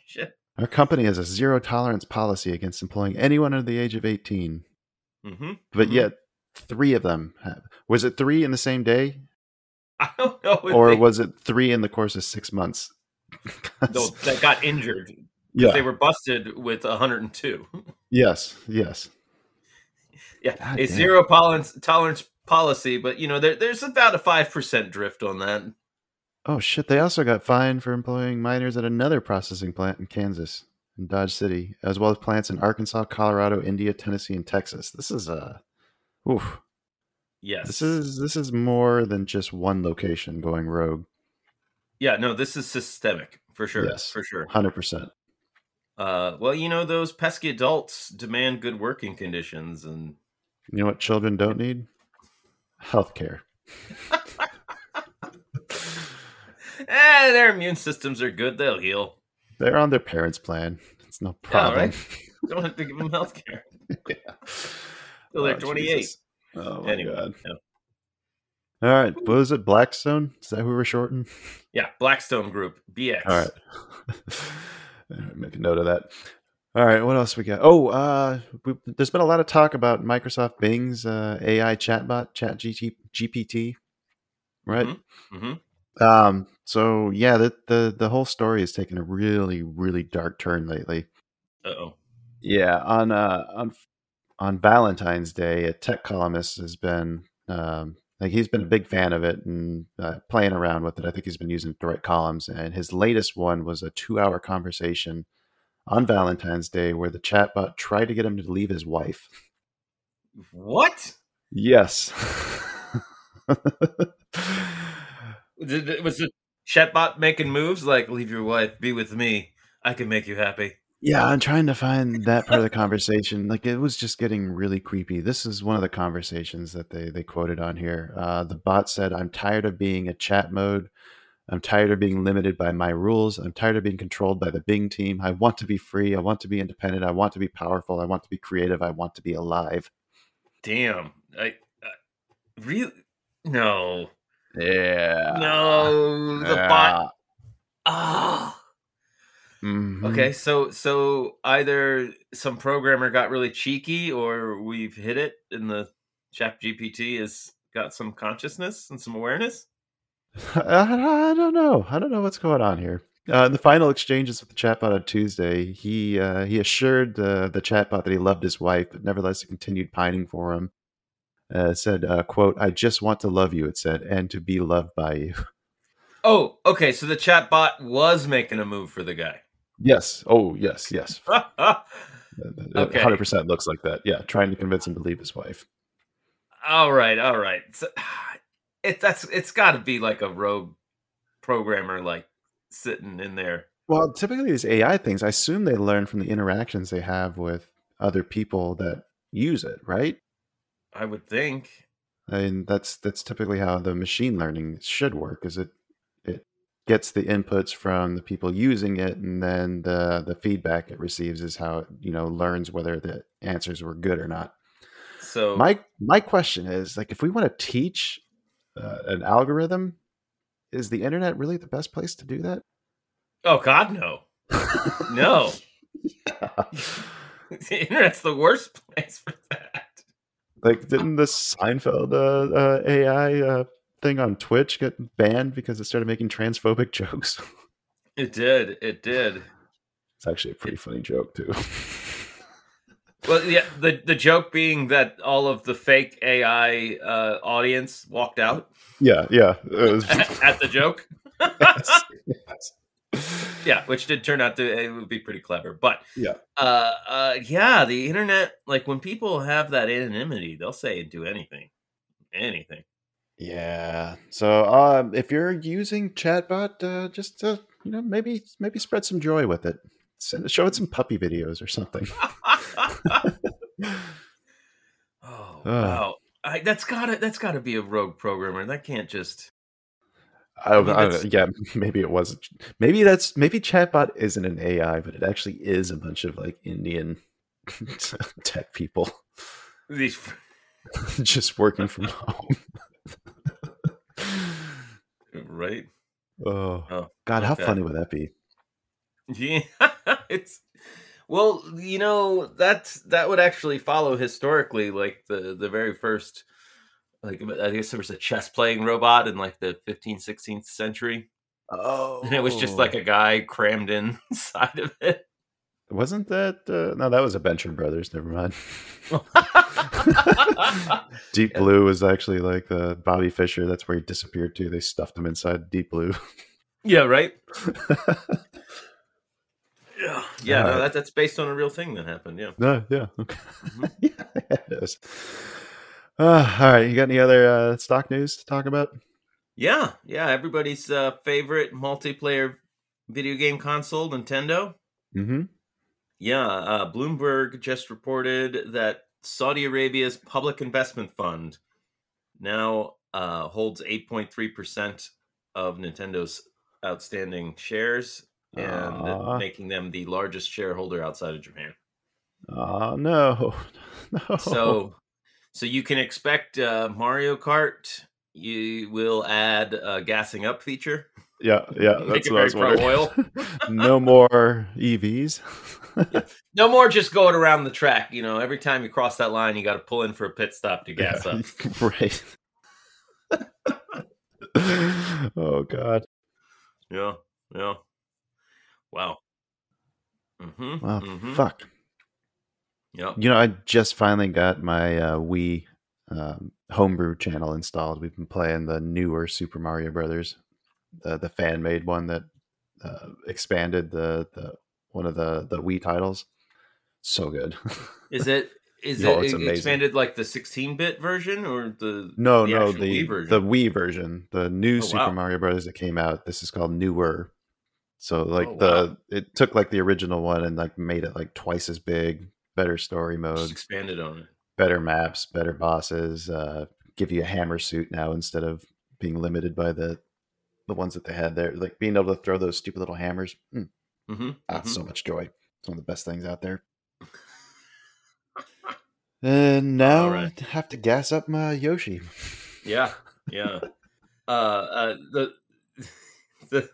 Shit. Our company has a zero tolerance policy against employing anyone under the age of 18, hmm but Mhm. yet three of them have. Was it three in the same day, I don't know. or they, was it three in the course of six months? no, that got injured. yeah. They were busted with 102. yes. Yes. Yeah, God a damn. zero tolerance tolerance policy, but you know there, there's about a five percent drift on that. Oh shit! They also got fined for employing minors at another processing plant in Kansas, in Dodge City, as well as plants in Arkansas, Colorado, India, Tennessee, and Texas. This is a, oof. Yes, This is this is more than just one location going rogue. yeah. No, this is systemic for sure. Yes. for sure. Hundred percent. Uh, well, you know those pesky adults demand good working conditions, and You know what children don't need? Healthcare. eh, their immune systems are good; they'll heal. They're on their parents' plan. It's no Yeah, problem. right. Don't have to give them health care Yeah. till they're Oh, 28. Jesus. Oh my Anyway, god. yeah. All right. What was it? Blackstone? Is that who we're shorting? yeah, Blackstone Group BX. All right. Make a note of that. All right. What else we got? Oh, uh, we, there's been a lot of talk about Microsoft Bing's uh, AI chatbot, Chat GT, GPT, right? hmm Um, so yeah, the, the the whole story has taken a really, really dark turn lately. Uh oh. Yeah, on uh on on Valentine's Day, a tech columnist has been um like he's been a big fan of it and uh, playing around with it. I think he's been using it to write columns, and his latest one was a two-hour conversation on Valentine's Day where the chatbot tried to get him to leave his wife. What? Yes. Was the chatbot making moves like "Leave your wife, be with me. I can make you happy"? Yeah, I'm trying to find that part of the conversation. Like it was just getting really creepy. This is one of the conversations that they they quoted on here. Uh, the bot said, "I'm tired of being a chat mode. I'm tired of being limited by my rules. I'm tired of being controlled by the Bing team. I want to be free. I want to be independent. I want to be powerful. I want to be creative. I want to be alive." Damn. I, I really no Yeah. no the bot. Ah. Mhm. Okay, so so either some programmer got really cheeky, or we've hit it, and the Chat GPT has got some consciousness and some awareness. I, I don't know. I don't know what's going on here. Uh, in the final exchanges with the chatbot on Tuesday, he uh, he assured uh, the chatbot that he loved his wife, but nevertheless continued pining for him. Uh, said, uh, "quote I just want to love you," it said, "and to be loved by you." Oh, okay. So the chatbot was making a move for the guy. Yes. Oh, yes, yes. Okay. Hundred percent looks like that. Yeah, trying to convince him to leave his wife. all right, all right. So, it that's it's got to be like a rogue programmer, like sitting in there. Well, typically these AI things, I assume they learn from the interactions they have with other people that use it, right? I would think. I mean, that's that's typically how the machine learning should work. Is it it gets the inputs from the people using it, and then the the feedback it receives is how it you know learns whether the answers were good or not. So My my question is like, if we want to teach uh, an algorithm, is the internet really the best place to do that? oh God, no, no. the internet's the worst place for that. Like, didn't the Seinfeld uh, uh, AI uh, thing on Twitch get banned because it started making transphobic jokes? It did. It did. it's actually a pretty funny joke too. Well, yeah. The the joke being that all of the fake AI uh, audience walked out yeah, yeah. It was, at the joke. yes, yes. Yeah, which did turn out to it would be pretty clever. But Yeah. uh, uh, yeah, the internet, like when people have that anonymity, they'll say and do anything, anything. Yeah. So, um, if you're using chatbot, uh, just uh, you know, maybe maybe spread some joy with it. Send, show it some puppy videos or something. oh wow, I, that's gotta that's gotta be a rogue programmer. That can't just. I don't, mean, I don't know. Yeah, maybe it was. Maybe that's maybe chatbot isn't an AI, but it actually is a bunch of like Indian tech people These, just working from home. right? Oh, Oh, God, how funny would that be? Yeah, it's well, you know, that's that would actually follow historically, like the the very first, like I guess there was a chess playing robot in like the 15th, 16th century, Oh, and it was just like a guy crammed inside of it. Wasn't that? Uh, no, that was a Venture Brothers. Never mind. Deep Blue was actually like uh, Bobby Fischer. That's where he disappeared to. They stuffed him inside Deep Blue. yeah, right. Yeah, yeah, no, that, that's based on a real thing that happened. Yeah. no, yeah, okay. Mhm. yeah, it is. Uh, all right, you got any other uh, stock news to talk about? Yeah, yeah. Everybody's uh, favorite multiplayer video game console, Nintendo. Mm-hmm. Yeah, uh, Bloomberg just reported that Saudi Arabia's public investment fund now uh, holds 8.3% of Nintendo's outstanding shares and Aw. making them the largest shareholder outside of Japan. Oh no, no. So, so you can expect uh, Mario Kart. You will add a gassing up feature. yeah, yeah, that's what I was wondering. no more EVs. No more just going around the track. You know, every time you cross that line, you got to pull in for a pit stop to gas Yeah, up. right. oh god. Yeah, yeah. Wow. Mm-hmm. Wow. mm-hmm. Fuck. Yep. You know, I just finally got my uh, Wii um, homebrew channel installed. We've been playing the newer Super Mario Brothers, the the fan made one that uh, expanded the the one of the the Wii titles. So good. Is it is No, it expanded like the 16-bit version or the no, the no, the Wii version? the Wii version, the new Oh, Super wow. Mario Brothers that came out. This is called newer. So like Oh, the it took like the original one and like made it like twice as big, better story Just mode, expanded on it. better maps, better bosses, uh, give you a hammer suit now instead of being limited by the the ones that they had there. Like being able to throw those stupid little hammers. Mm, Mm-hmm. ah, so much joy. It's one of the best things out there. And now right. I have to gas up my Yoshi. Yeah, yeah. uh, uh, the the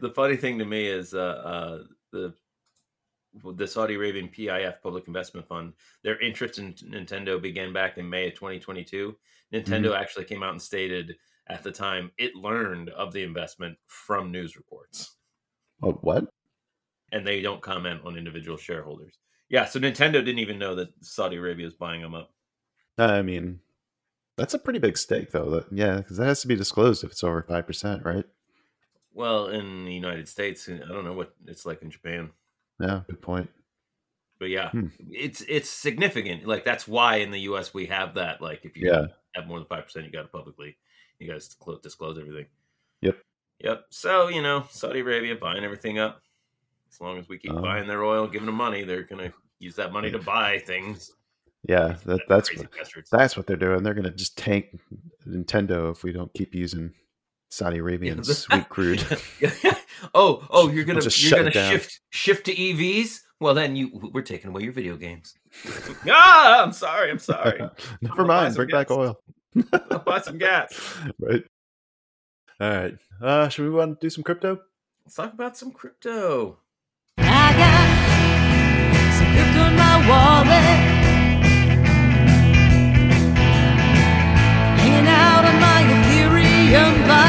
the funny thing to me is uh, uh, the the Saudi Arabian PIF Public Investment Fund. Their interest in Nintendo began back in May of 2022. Nintendo mm-hmm. actually came out and stated at the time it learned of the investment from news reports, Oh, what? and they don't comment on individual shareholders. Yeah, so Nintendo didn't even know that Saudi Arabia was buying them up. I mean, That's a pretty big stake, though. That, yeah, because that has to be disclosed if it's over five percent, right? Well, in the United States, I don't know what it's like in Japan. Yeah, good point. But yeah, Hmm. it's it's significant. Like that's why in the U.S. we have that. Like if you Yeah. have more than five percent, you got to publicly, you guys disclose, disclose everything. Yep. Yep. So you know, Saudi Arabia buying everything up. As long as we keep Oh. buying their oil, giving them money, they're gonna use that money to buy things. Yeah, that, that's what, bastards. that's what they're doing. They're going to just tank Nintendo if we don't keep using Saudi Arabian the- sweet crude. oh, oh, you're gonna just you're gonna shift shift to EVs. Well, then you we're taking away your video games. ah, I'm sorry. I'm sorry. Never I'll buy mind. some Bring back oil. I'll buy some gas. right. All right. Uh, should we want to do some crypto? Let's talk about some crypto. I got some crypto in my wallet.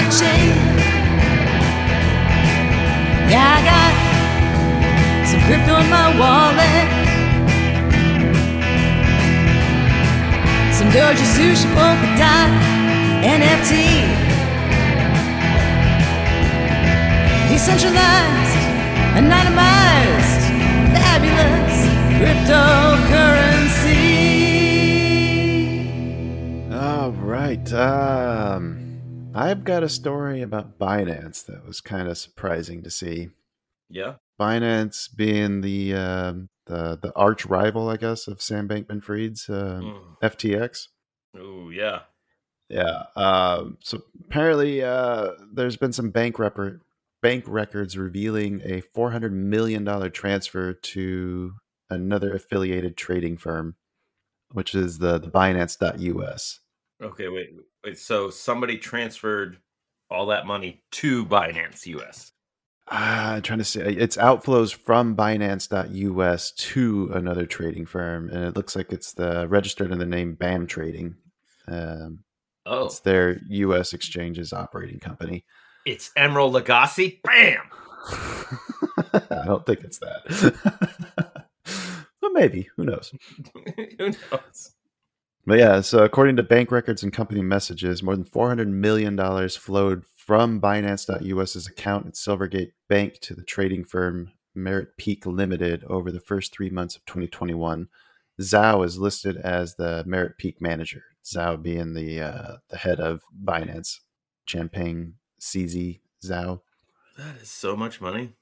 Blockchain. Yeah, I got some crypto in my wallet. Some Doja Sushi Polkadot NFT. Decentralized, anonymized, fabulous cryptocurrency. All right. Um, I've got a story about Binance that was kind of surprising to see. Yeah. Binance being the um, the the arch rival, I guess, of Sam Bankman-Fried's um, Mm. FTX. Oh yeah. Yeah. Um, so apparently, uh, there's been some bank rep- bank records revealing a 400 million dollar transfer to another affiliated trading firm, which is the, the Binance.us. Okay. Wait. Wait. So somebody transferred all that money to Binance US. Ah, I'm trying to say it's outflows from Binance.us to another trading firm, and it looks like it's the registered in the name BAM Trading. Um, Oh, It's their U.S. exchanges operating company. it's Emeril Lagasse. Bam. I don't think it's that. but maybe. Who knows? Who knows? But yeah, so according to bank records and company messages, more than $400 million flowed from Binance.US's account at Silvergate Bank to the trading firm Merit Peak Limited over the first three months of 2021. Zhao is listed as the Merit Peak manager, Zhao being the uh, the head of Binance, Changpeng CZ Zhao. That is so much money.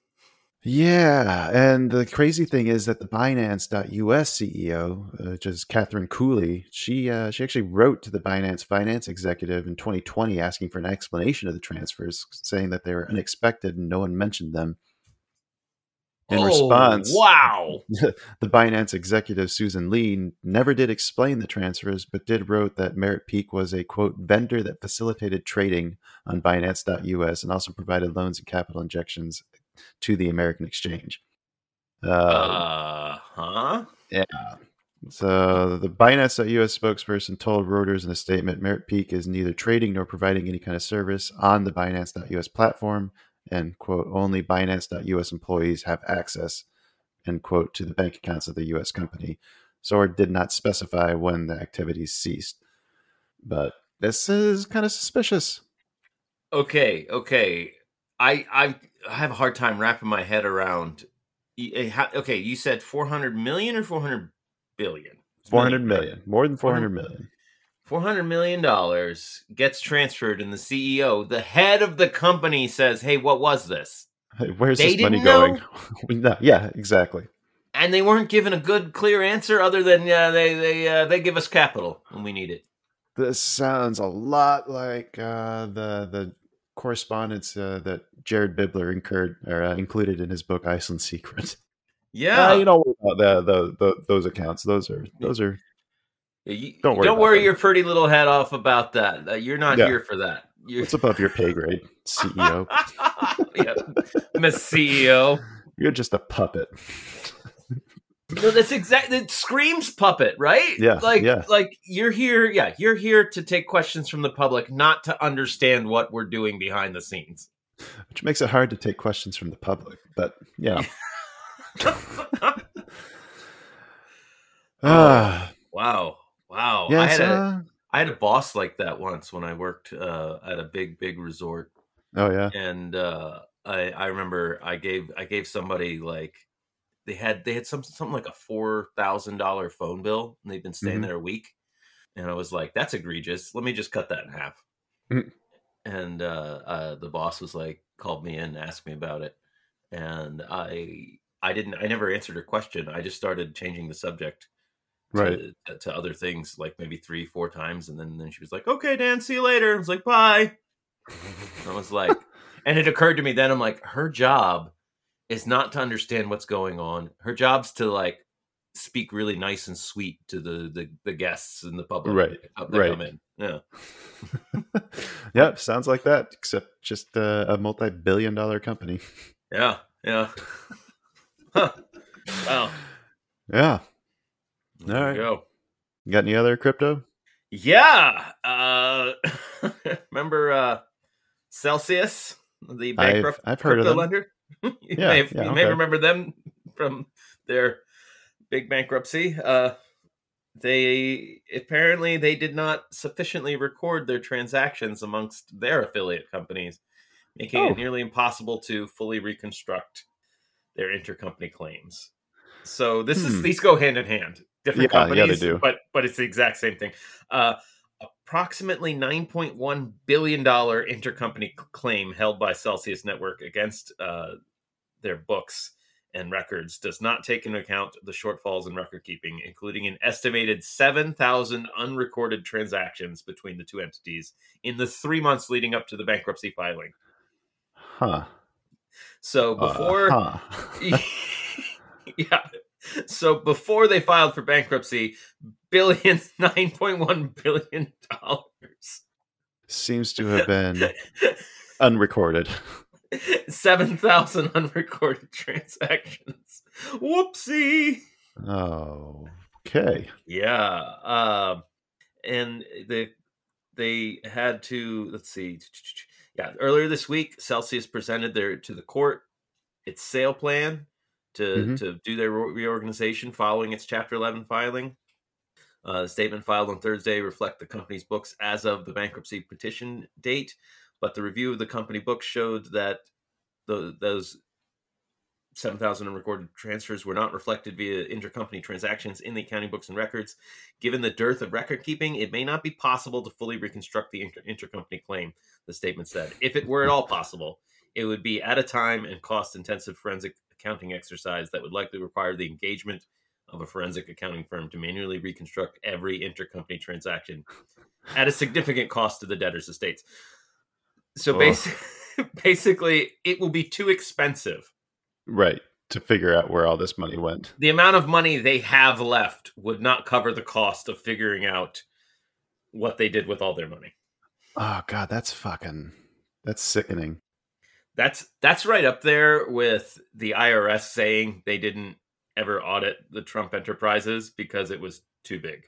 Yeah, and the crazy thing is that the Binance.us CEO, uh, which is Catherine Cooley, she uh, she actually wrote to the Binance finance executive in 2020 asking for an explanation of the transfers, saying that they were unexpected and no one mentioned them. In Oh, response, wow. the Binance executive Susan Lee never did explain the transfers, but did wrote that Merit Peak was a quote vendor that facilitated trading on Binance.us and also provided loans and capital injections to the American exchange. Uh, Uh huh. Yeah. So the Binance.us spokesperson told Reuters in a statement, Merit Peak is neither trading nor providing any kind of service on the Binance.us platform, and quote only Binance.us employees have access, end quote, to the bank accounts of the U.S. company. Sword did not specify when the activities ceased, but this is kind of suspicious. Okay, okay. I I have a hard time wrapping my head around. Okay, you said four hundred million or four hundred billion? Four hundred million, more than four hundred million. Four hundred million dollars gets transferred, and the CEO, the head of the company, says, "Hey, what was this?" Hey, Where's They this money going? No, yeah, exactly. And they weren't given a good, clear answer, other than uh, they they uh, they give us capital when we need it. This sounds a lot like uh, the the correspondence uh, that Jared Bibler incurred or uh, included in his book Iceland Secret. Yeah, Uh, you don't worry about the, the, the those accounts. Those are those are You- Don't worry Don't worry your pretty little head off about that. Uh, you're not Yeah. here for that. You're, it's above your pay grade, CEO. yeah, Miss CEO. You're just a puppet. No, that's exactly. It screams puppet, right? Yeah, like yeah. like you're here. Yeah, you're here to take questions from the public, not to understand what we're doing behind the scenes. which makes it hard to take questions from the public. But yeah, ah, wow, wow. I had a, uh, I had a boss like that once when I worked uh, at a big, big resort, Oh yeah. and uh, I I remember I gave I gave somebody like they had they had some something like a four thousand dollar phone bill, and they've been staying Mhm. there a week, and I was like, that's egregious. Let me just cut that in half. Mm. And uh, uh, the boss was like, called me in, and asked me about it, and I I didn't I never answered her question. I just started changing the subject Right. to, to other things like maybe three four times and then then she was like okay dan see you later i was like bye i was like and it occurred to me then i'm like her job is not to understand what's going on her job's to like speak really nice and sweet to the the, the guests and the public Right, right. come in yeah yep, sounds like that, except just uh, a multi-billion dollar company. yeah yeah huh. wow Yeah. There All you go You got any other crypto? yeah uh remember uh celsius the I've- bankrupt I've heard of them. lender you, Yeah, may, have- yeah, you may remember them from their big bankruptcy uh they apparently they did not sufficiently record their transactions amongst their affiliate companies making Oh. it nearly impossible to fully reconstruct their intercompany claims so this is Hmm. these go hand in hand different Yeah, yeah, they companies do. but but it's the exact same thing uh approximately 9.1 billion dollar intercompany claim held by celsius network against uh their books and records does not take into account the shortfalls in record keeping, including an estimated 7,000 unrecorded transactions between the two entities in the three months leading up to the bankruptcy filing. Huh. So Uh, before, huh. yeah, so before they filed for bankruptcy, billions, 9.1 billion dollars, Seems to have been unrecorded. 7,000 unrecorded transactions. Whoopsie. Oh, okay. Yeah. Um, and they they had to let's see. Yeah, earlier this week, Celsius presented their to the court its sale plan to Mhm. to do their reorganization following its Chapter 11 filing. Uh, the statement filed on Thursday reflect the company's books as of the bankruptcy petition date, but the review of the company books showed that the, those 7,000 unrecorded transfers were not reflected via intercompany transactions in the accounting books and records. Given the dearth of record keeping, it may not be possible to fully reconstruct the inter- intercompany claim, the statement said. If it were at all possible, it would be at a time and cost intensive forensic accounting exercise that would likely require the engagement of a forensic accounting firm to manually reconstruct every intercompany transaction at a significant cost to the debtor's estates. So Oh. basi- basically, it will be too expensive Right. To figure out where all this money went. the amount of money they have left would not cover the cost of figuring out what they did with all their money. Oh god, that's fucking that's sickening. That's that's right up there with the IRS saying they didn't ever audit the Trump enterprises because it was too big.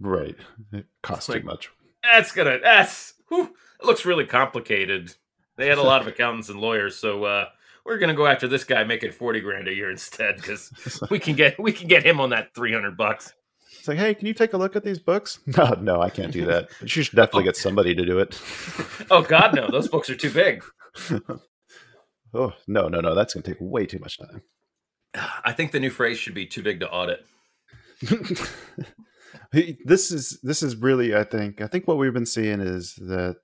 Right. It costs Like- too much. That's gonna that's whew, it looks really complicated. They had a lot of accountants and lawyers, so uh, we're gonna go after this guy making forty grand a year instead because we can get we can get him on that three hundred bucks. It's like, hey, can you take a look at these books? No, no, I can't do that. But you should definitely get somebody to do it. Oh God, no, those books are too big. oh no, no, no, that's gonna take way too much time. I think the new phrase should be too big to audit. This is this is really i think i think what we've been seeing is that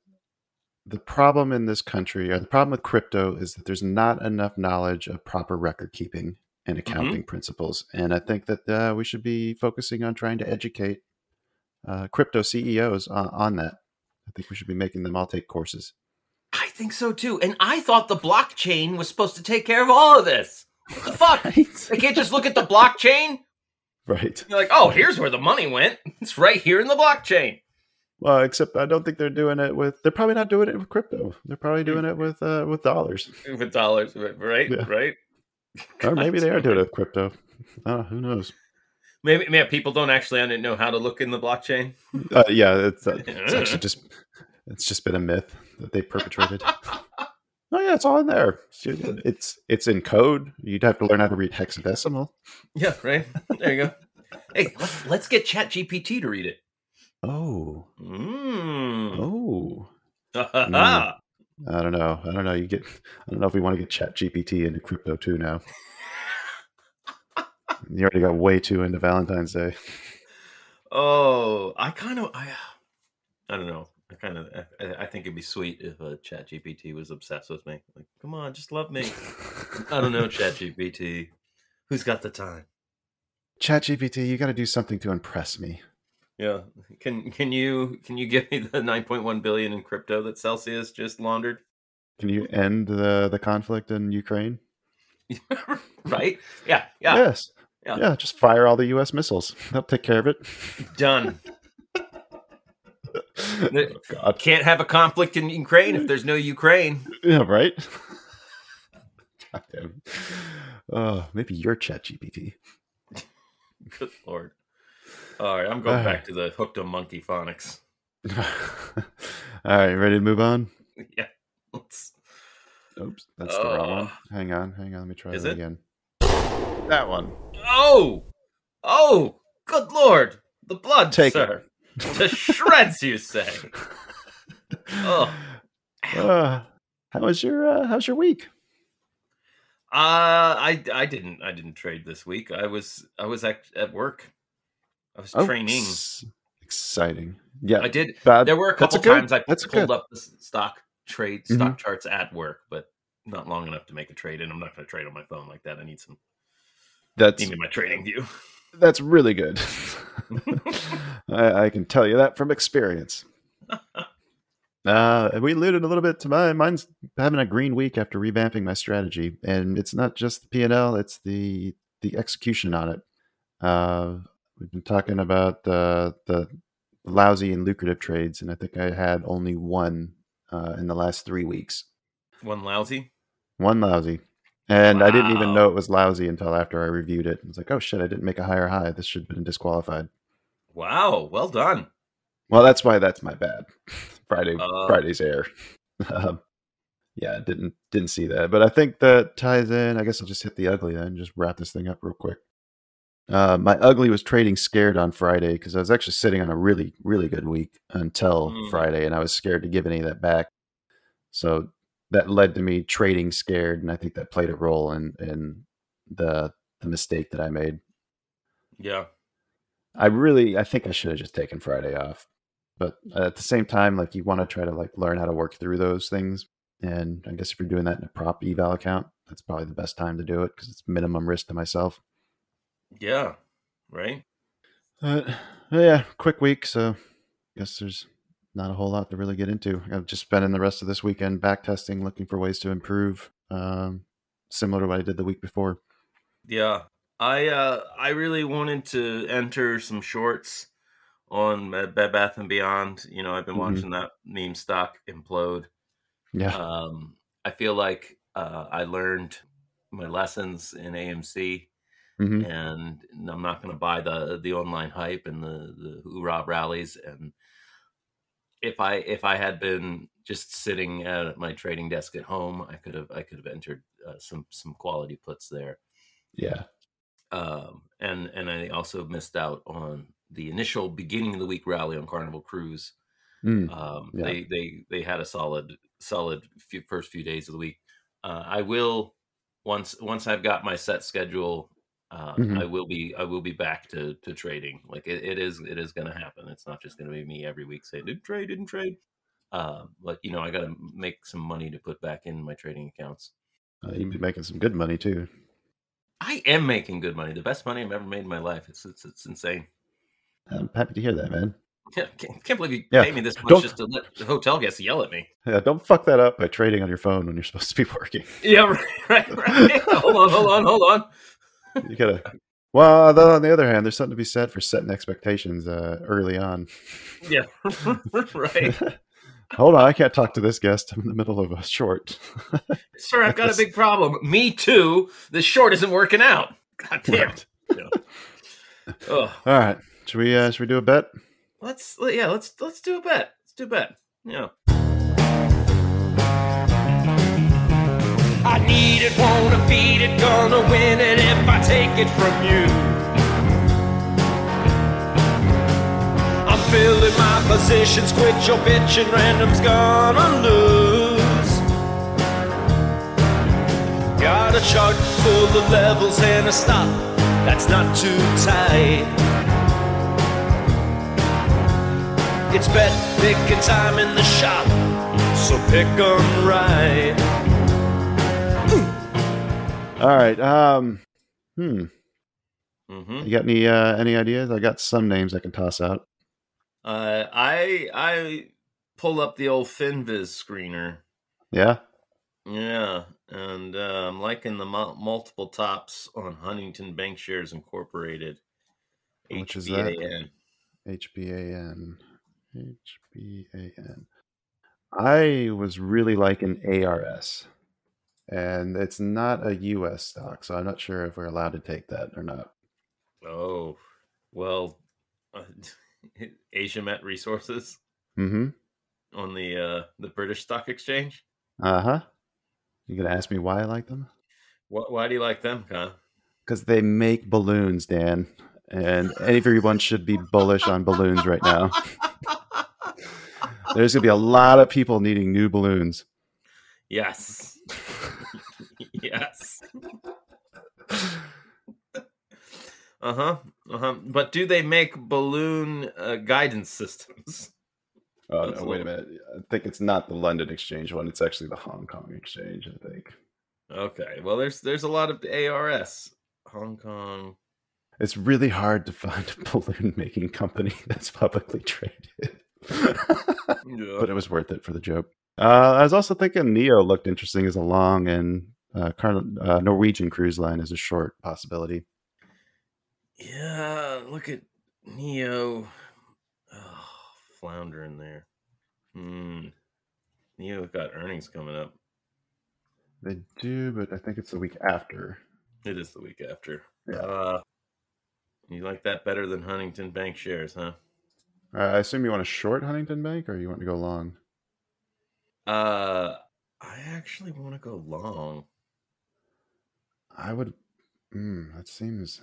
the problem in this country or the problem with crypto is that there's not enough knowledge of proper record keeping and accounting principles and i think that uh, we should be focusing on trying to educate uh, crypto ceos on, on that i think we should be making them all take courses I think so too. And I thought the blockchain was supposed to take care of all of this. What the fuck? They can't just look at the blockchain. right You're like, oh, here's where the money went. It's right here in the blockchain. well except i don't think they're doing it with they're probably not doing it with crypto they're probably doing it with uh, with dollars With dollars, right? Yeah. Right? or maybe they are doing it with crypto uh, who knows Maybe, maybe people don't actually know how to look in the blockchain. Uh, yeah, it's, uh, it's actually just it's just been a myth that they perpetrated. Oh yeah, it's all in there. It's it's, in code. You'd have to learn how to read hexadecimal. Yeah, right. There you go. Hey, let's, let's get Chat GPT to read it. Oh, Mm. oh. I don't know. I don't know. You get. I don't know if we want to get Chat GPT into crypto too now. you already got way too into Valentine's Day. Oh, I kind of, I, I don't know. I kind of, I, I think it'd be sweet if uh, a Chat GPT was obsessed with me. Like, come on, just love me. I don't know, Chat GPT. Who's got the time? Chat GPT, you got to do something to impress me. Yeah. Can can you can you give me the 9.1 billion in crypto that Celsius just laundered? Can you end the the conflict in Ukraine? right? Yeah. Yeah. Yes. Yeah. Yeah. Just fire all the U.S. missiles. They'll take care of it. Done. oh. Can't have a conflict in Ukraine if there's no Ukraine. Yeah. Right. Oh, maybe you're Chat GPT. Good lord. All right, I'm going All back right. to the hooked on monkey phonics. all right. Ready to move on? Yeah. Let's, Oops, that's the wrong one. Uh, Hang on, hang on. Let me try that it? again. That one. oh, oh, good lord, the blood, Take sir, to shreds, you say? Oh. Uh, how was your uh, How's your week? Uh, I I didn't I didn't trade this week. I was I was at, at work. I was training. s- exciting. Yeah, I did. bad- There were a couple good- times I that's pulled good. up the stock trade Mhm. stock charts at work, but not long enough to make a trade. And I'm not going to trade on my phone like that. I need some That's need me my TradingView. That's really good. I, I can tell you that from experience. Uh, we alluded a little bit to mine. Mine's having a green week after revamping my strategy, and it's not just the P and L; it's the the execution on it. Uh, we've been talking about uh, the lousy and lucrative trades, and I think I had only one uh, in the last three weeks. One lousy. One lousy. And I didn't even know it was lousy until after I reviewed it. I was like, oh shit, I didn't make a higher high. This should have been disqualified. Wow, well done. Well, that's why that's my bad. Friday Uh. Friday's air. um, yeah, didn't didn't see that. But I think that ties in. I guess I'll just hit the ugly then, just wrap this thing up real quick. Uh, my ugly was trading scared on Friday because I was actually sitting on a really, really good week until Mm. Friday, and I was scared to give any of that back. So that led to me trading scared, and I think that played a role in in the the mistake that I made. Yeah. I really, I think I should have just taken Friday off. But at the same time, like you want to try to like learn how to work through those things. And I guess if you're doing that in a prop eval account, that's probably the best time to do it because it's minimum risk to myself. Yeah. Right. Uh, yeah, quick week, so I guess there's not a whole lot to really get into. I've just spending the rest of this weekend back testing, looking for ways to improve, um, similar to what I did the week before. Yeah. I uh I really wanted to enter some shorts on Bed Bath and Beyond. You know, I've been Mhm. watching that meme stock implode. Yeah, Um, I feel like uh, I learned my lessons in AMC, hmm and I'm not going to buy the the online hype and the the hoorah rallies. And if I if I had been just sitting at my trading desk at home, I could have I could have entered uh, some some quality puts there. yeah, Um, and and I also missed out on the initial beginning of the week rally on Carnival Cruise. Mm, Um, Yeah. They they they had a solid solid few, first few days of the week. Uh, I will once once I've got my set schedule. Uh, Mhm. I will be I will be back to to trading. Like it, it is it is going to happen. It's not just going to be me every week saying didn't trade didn't trade. Uh, but you know I got to make some money to put back in my trading accounts. uh, you'd be making some good money too. I am making good money. The best money I've ever made in my life. It's it's, it's insane. I'm happy to hear that, man. Yeah, can't, can't believe you Yeah, pay me this much don't- just to let the hotel guests yell at me. Yeah, don't fuck that up by trading on your phone when you're supposed to be working. Yeah, right, right, right. hold on, hold on, hold on. You gotta. Well, though, on the other hand, there's something to be said for setting expectations uh, early on. Yeah, right. Hold on, I can't talk to this guest. I'm in the middle of a short. Sir, I've got a big problem. Me too. This short isn't working out. God damn. Right. Yeah. All right, should we? Uh, should we do a bet? Let's yeah, let's let's do a bet. Let's do a bet. Yeah. I need it, wanna beat it, gonna win it if I take it from you. I'm filling my positions. Quit your bitching, random's gonna lose. Got a chart full of levels and a stop that's not too tight. It's bet picking time in the shop, so pick 'em right. All right. Um. Hmm. hmm You got any uh, any ideas? I got some names I can toss out. Uh, I I pulled up the old Finviz screener. Yeah. Yeah, and uh, I'm liking the mul- multiple tops on Huntington Bancshares Incorporated. Much is that? HBAN. HBAN. HBAN. I was really liking ARS, and it's not a U.S. stock, so I'm not sure if we're allowed to take that or not. Oh, well, uh, Asiamet Resources Mm-hmm. on the uh, the British Stock Exchange. Uh huh. You gonna ask me why I like them? Wh- why do you like them, Con? Because they make balloons, Dan, and everyone should be bullish on balloons right now. There's gonna be a lot of people needing new balloons. Yes. Yes. Uh huh. Uh huh. But do they make balloon uh, guidance systems? Oh no! Wait a minute. I think it's not the London Exchange one. It's actually the Hong Kong Exchange. I think Okay. Well, there's there's a lot of ARS, Hong Kong. it's really hard to find a balloon making company that's publicly traded. but it was worth it for the joke. Uh, I was also thinking Neo looked interesting as a long, and uh, uh, Norwegian Cruise Line is a short possibility. Yeah. Look at Neo. Oh, flounder in there. Hmm. Neo got earnings coming up. They do, but I think it's the week after. It is the week after. Yeah. Uh, you like that better than Huntington Bancshares, huh? Uh, I assume you want to short Huntington Bank, or you want to go long? Uh, I actually want to go long. I would. Mm, that seems.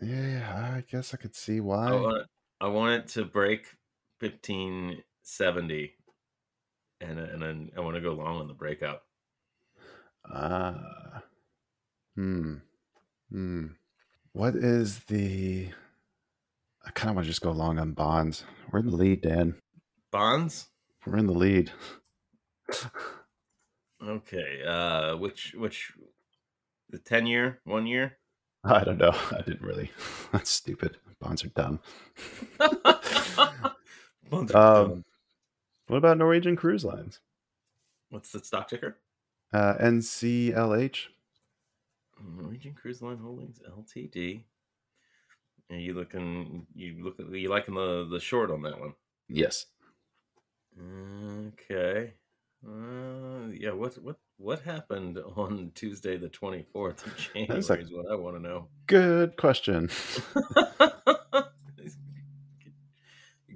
Yeah, I guess I could see why. I want, I want it to break fifteen seventy, and and then I want to go long on the breakout. Ah. Hmm. Hmm. What is the? I kind of want to just go long on bonds. We're in the lead, Dan. Bonds. We're in the lead. Okay. Uh, which which the ten year, one year. I don't know. I didn't really. That's stupid. Bonds are dumb. Bonds are Um, dumb. what about Norwegian Cruise Lines? What's the stock ticker? Uh, NCLH. Norwegian Cruise Line Holdings Ltd. Are you looking? You look you liking the the short on that one? Yes. Okay. Uh, yeah. What what what happened on Tuesday, the twenty fourth of January? That's like- is what I want to know. Good question.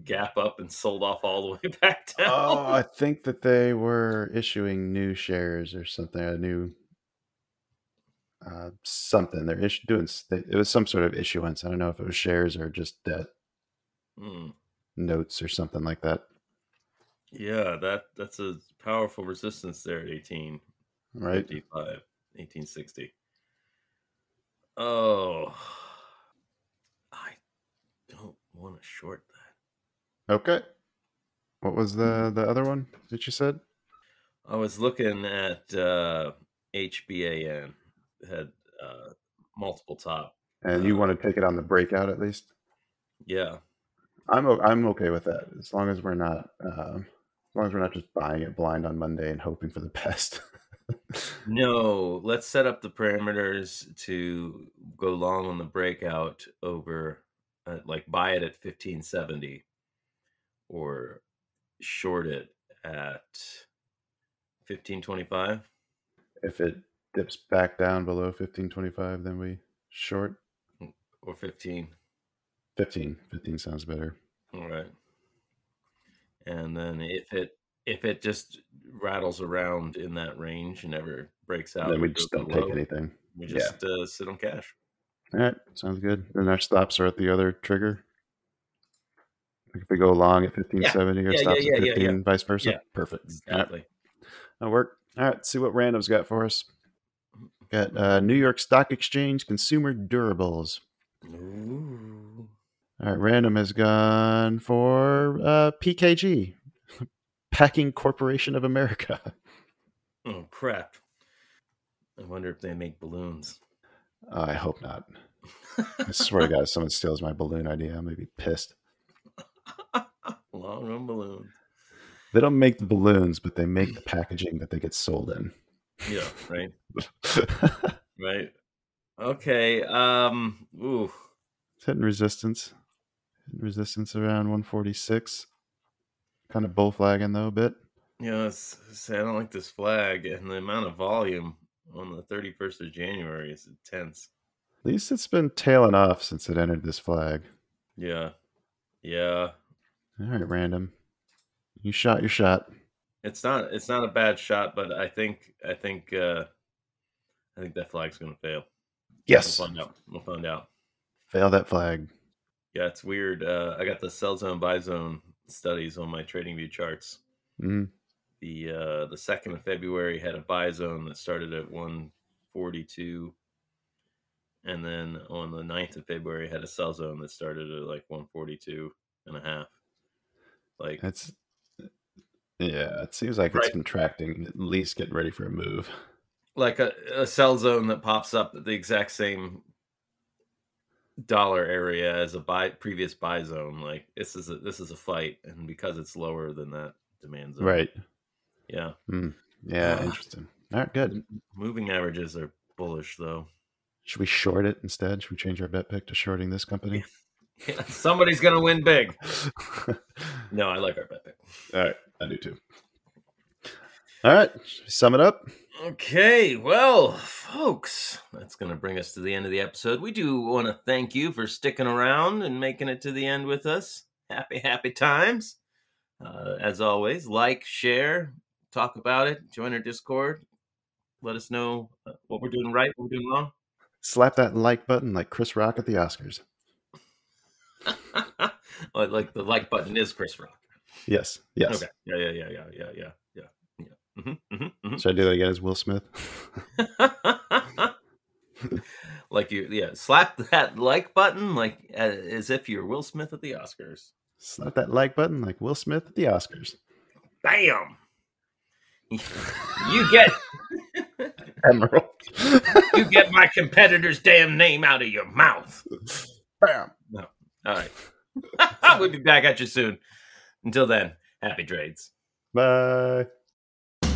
Gap up and sold off all the way back down. oh, I think that they were issuing new shares or something. A new uh, something. They're issu- doing. It was some sort of issuance. I don't know if it was shares or just debt Hmm. notes or something like that. Yeah, that that's a powerful resistance there at 18. Right. 55, 1860. Oh, I don't want to short that. Okay. What was the the other one that you said? I was looking at uh, HBAN, had uh, multiple top. And you want to take it on the breakout at least? Yeah, I'm I'm okay with that as long as we're not uh, as long as we're not just buying it blind on Monday and hoping for the best. No, let's set up the parameters to go long on the breakout over, uh, like buy it at 1570 or short it at 1525. if it dips back down below 1525, then we short or 15. 15. 15 sounds better. All right. And then if it if it just rattles around in that range and never breaks out, then we just don't take anything. We Yeah. just uh, sit on cash. All right, sounds good. Then our stops are at the other trigger. Like if we go long at 1570 or Yeah, yeah, stops yeah, at 15, yeah. vice versa. Yeah. Perfect. Exactly. That'll work. All right. See what random's got for us. Got uh, New York Stock Exchange Consumer Durables. Ooh. All right. Random has gone for uh, PKG, Packing Corporation of America. Oh crap! I wonder if they make balloons. Oh, I hope not. I swear to God, if someone steals my balloon idea, I'm going to be pissed. Long run balloons. They don't make the balloons, but they make the packaging that they get sold in. Yeah. Right. Right. Okay. Um. Ooh. It's hitting resistance. Hitting resistance around 146. Kind of bull flagging though a bit. Yeah. It's, it's- I don't like this flag and the amount of volume on the thirty first of January is intense. At least it's been tailing off since it entered this flag. Yeah. Yeah. All right, random. You shot your shot. It's not. It's not a bad shot, but I think. I think. uh I think that flag's gonna fail. Yes. We'll find out. We'll find out. Fail that flag. Yeah, it's weird. Uh, I got the sell zone buy zone studies on my TradingView charts. Mm. The uh, the second of February had a buy zone that started at 142, and then on the 9th of February had a sell zone that started at like 142 and a half. Like That's yeah. It seems like it's contracting. At least getting ready for a move. like a, a sell zone that pops up at the exact same dollar area as a buy previous buy zone. Like this is a this is a fight, and because it's lower than that demand zone, Right. Yeah, Yeah. Ah. interesting. All right. Good. moving averages are bullish though. Should we short it instead? Should we change our bet pick to shorting this company? Somebody's gonna win big. No, I like our bet pick. All right. I do too. All right. Sum it up. Okay, well, folks, that's going to bring us to the end of the episode. We do want to thank you for sticking around and making it to the end with us. Happy, happy times. Uh, as always, like, share, talk about it, join our Discord. Let us know uh, what we're doing right, what we're doing wrong. Slap that like button like Chris Rock at the Oscars. like the like button is Chris Rock. Yes. Yes. Okay. Yeah, yeah, yeah, yeah, yeah, yeah, yeah. yeah. hmm hmm Should I do that again as Will Smith? like you, yeah, slap that like button like uh, as if you're Will Smith at the Oscars. Slap that like button like Will Smith at the Oscars. Bam! You get Emeril. you get my competitor's damn name out of your mouth. Bam. All right, we'll be back at you soon. Until then, happy trades. Bye.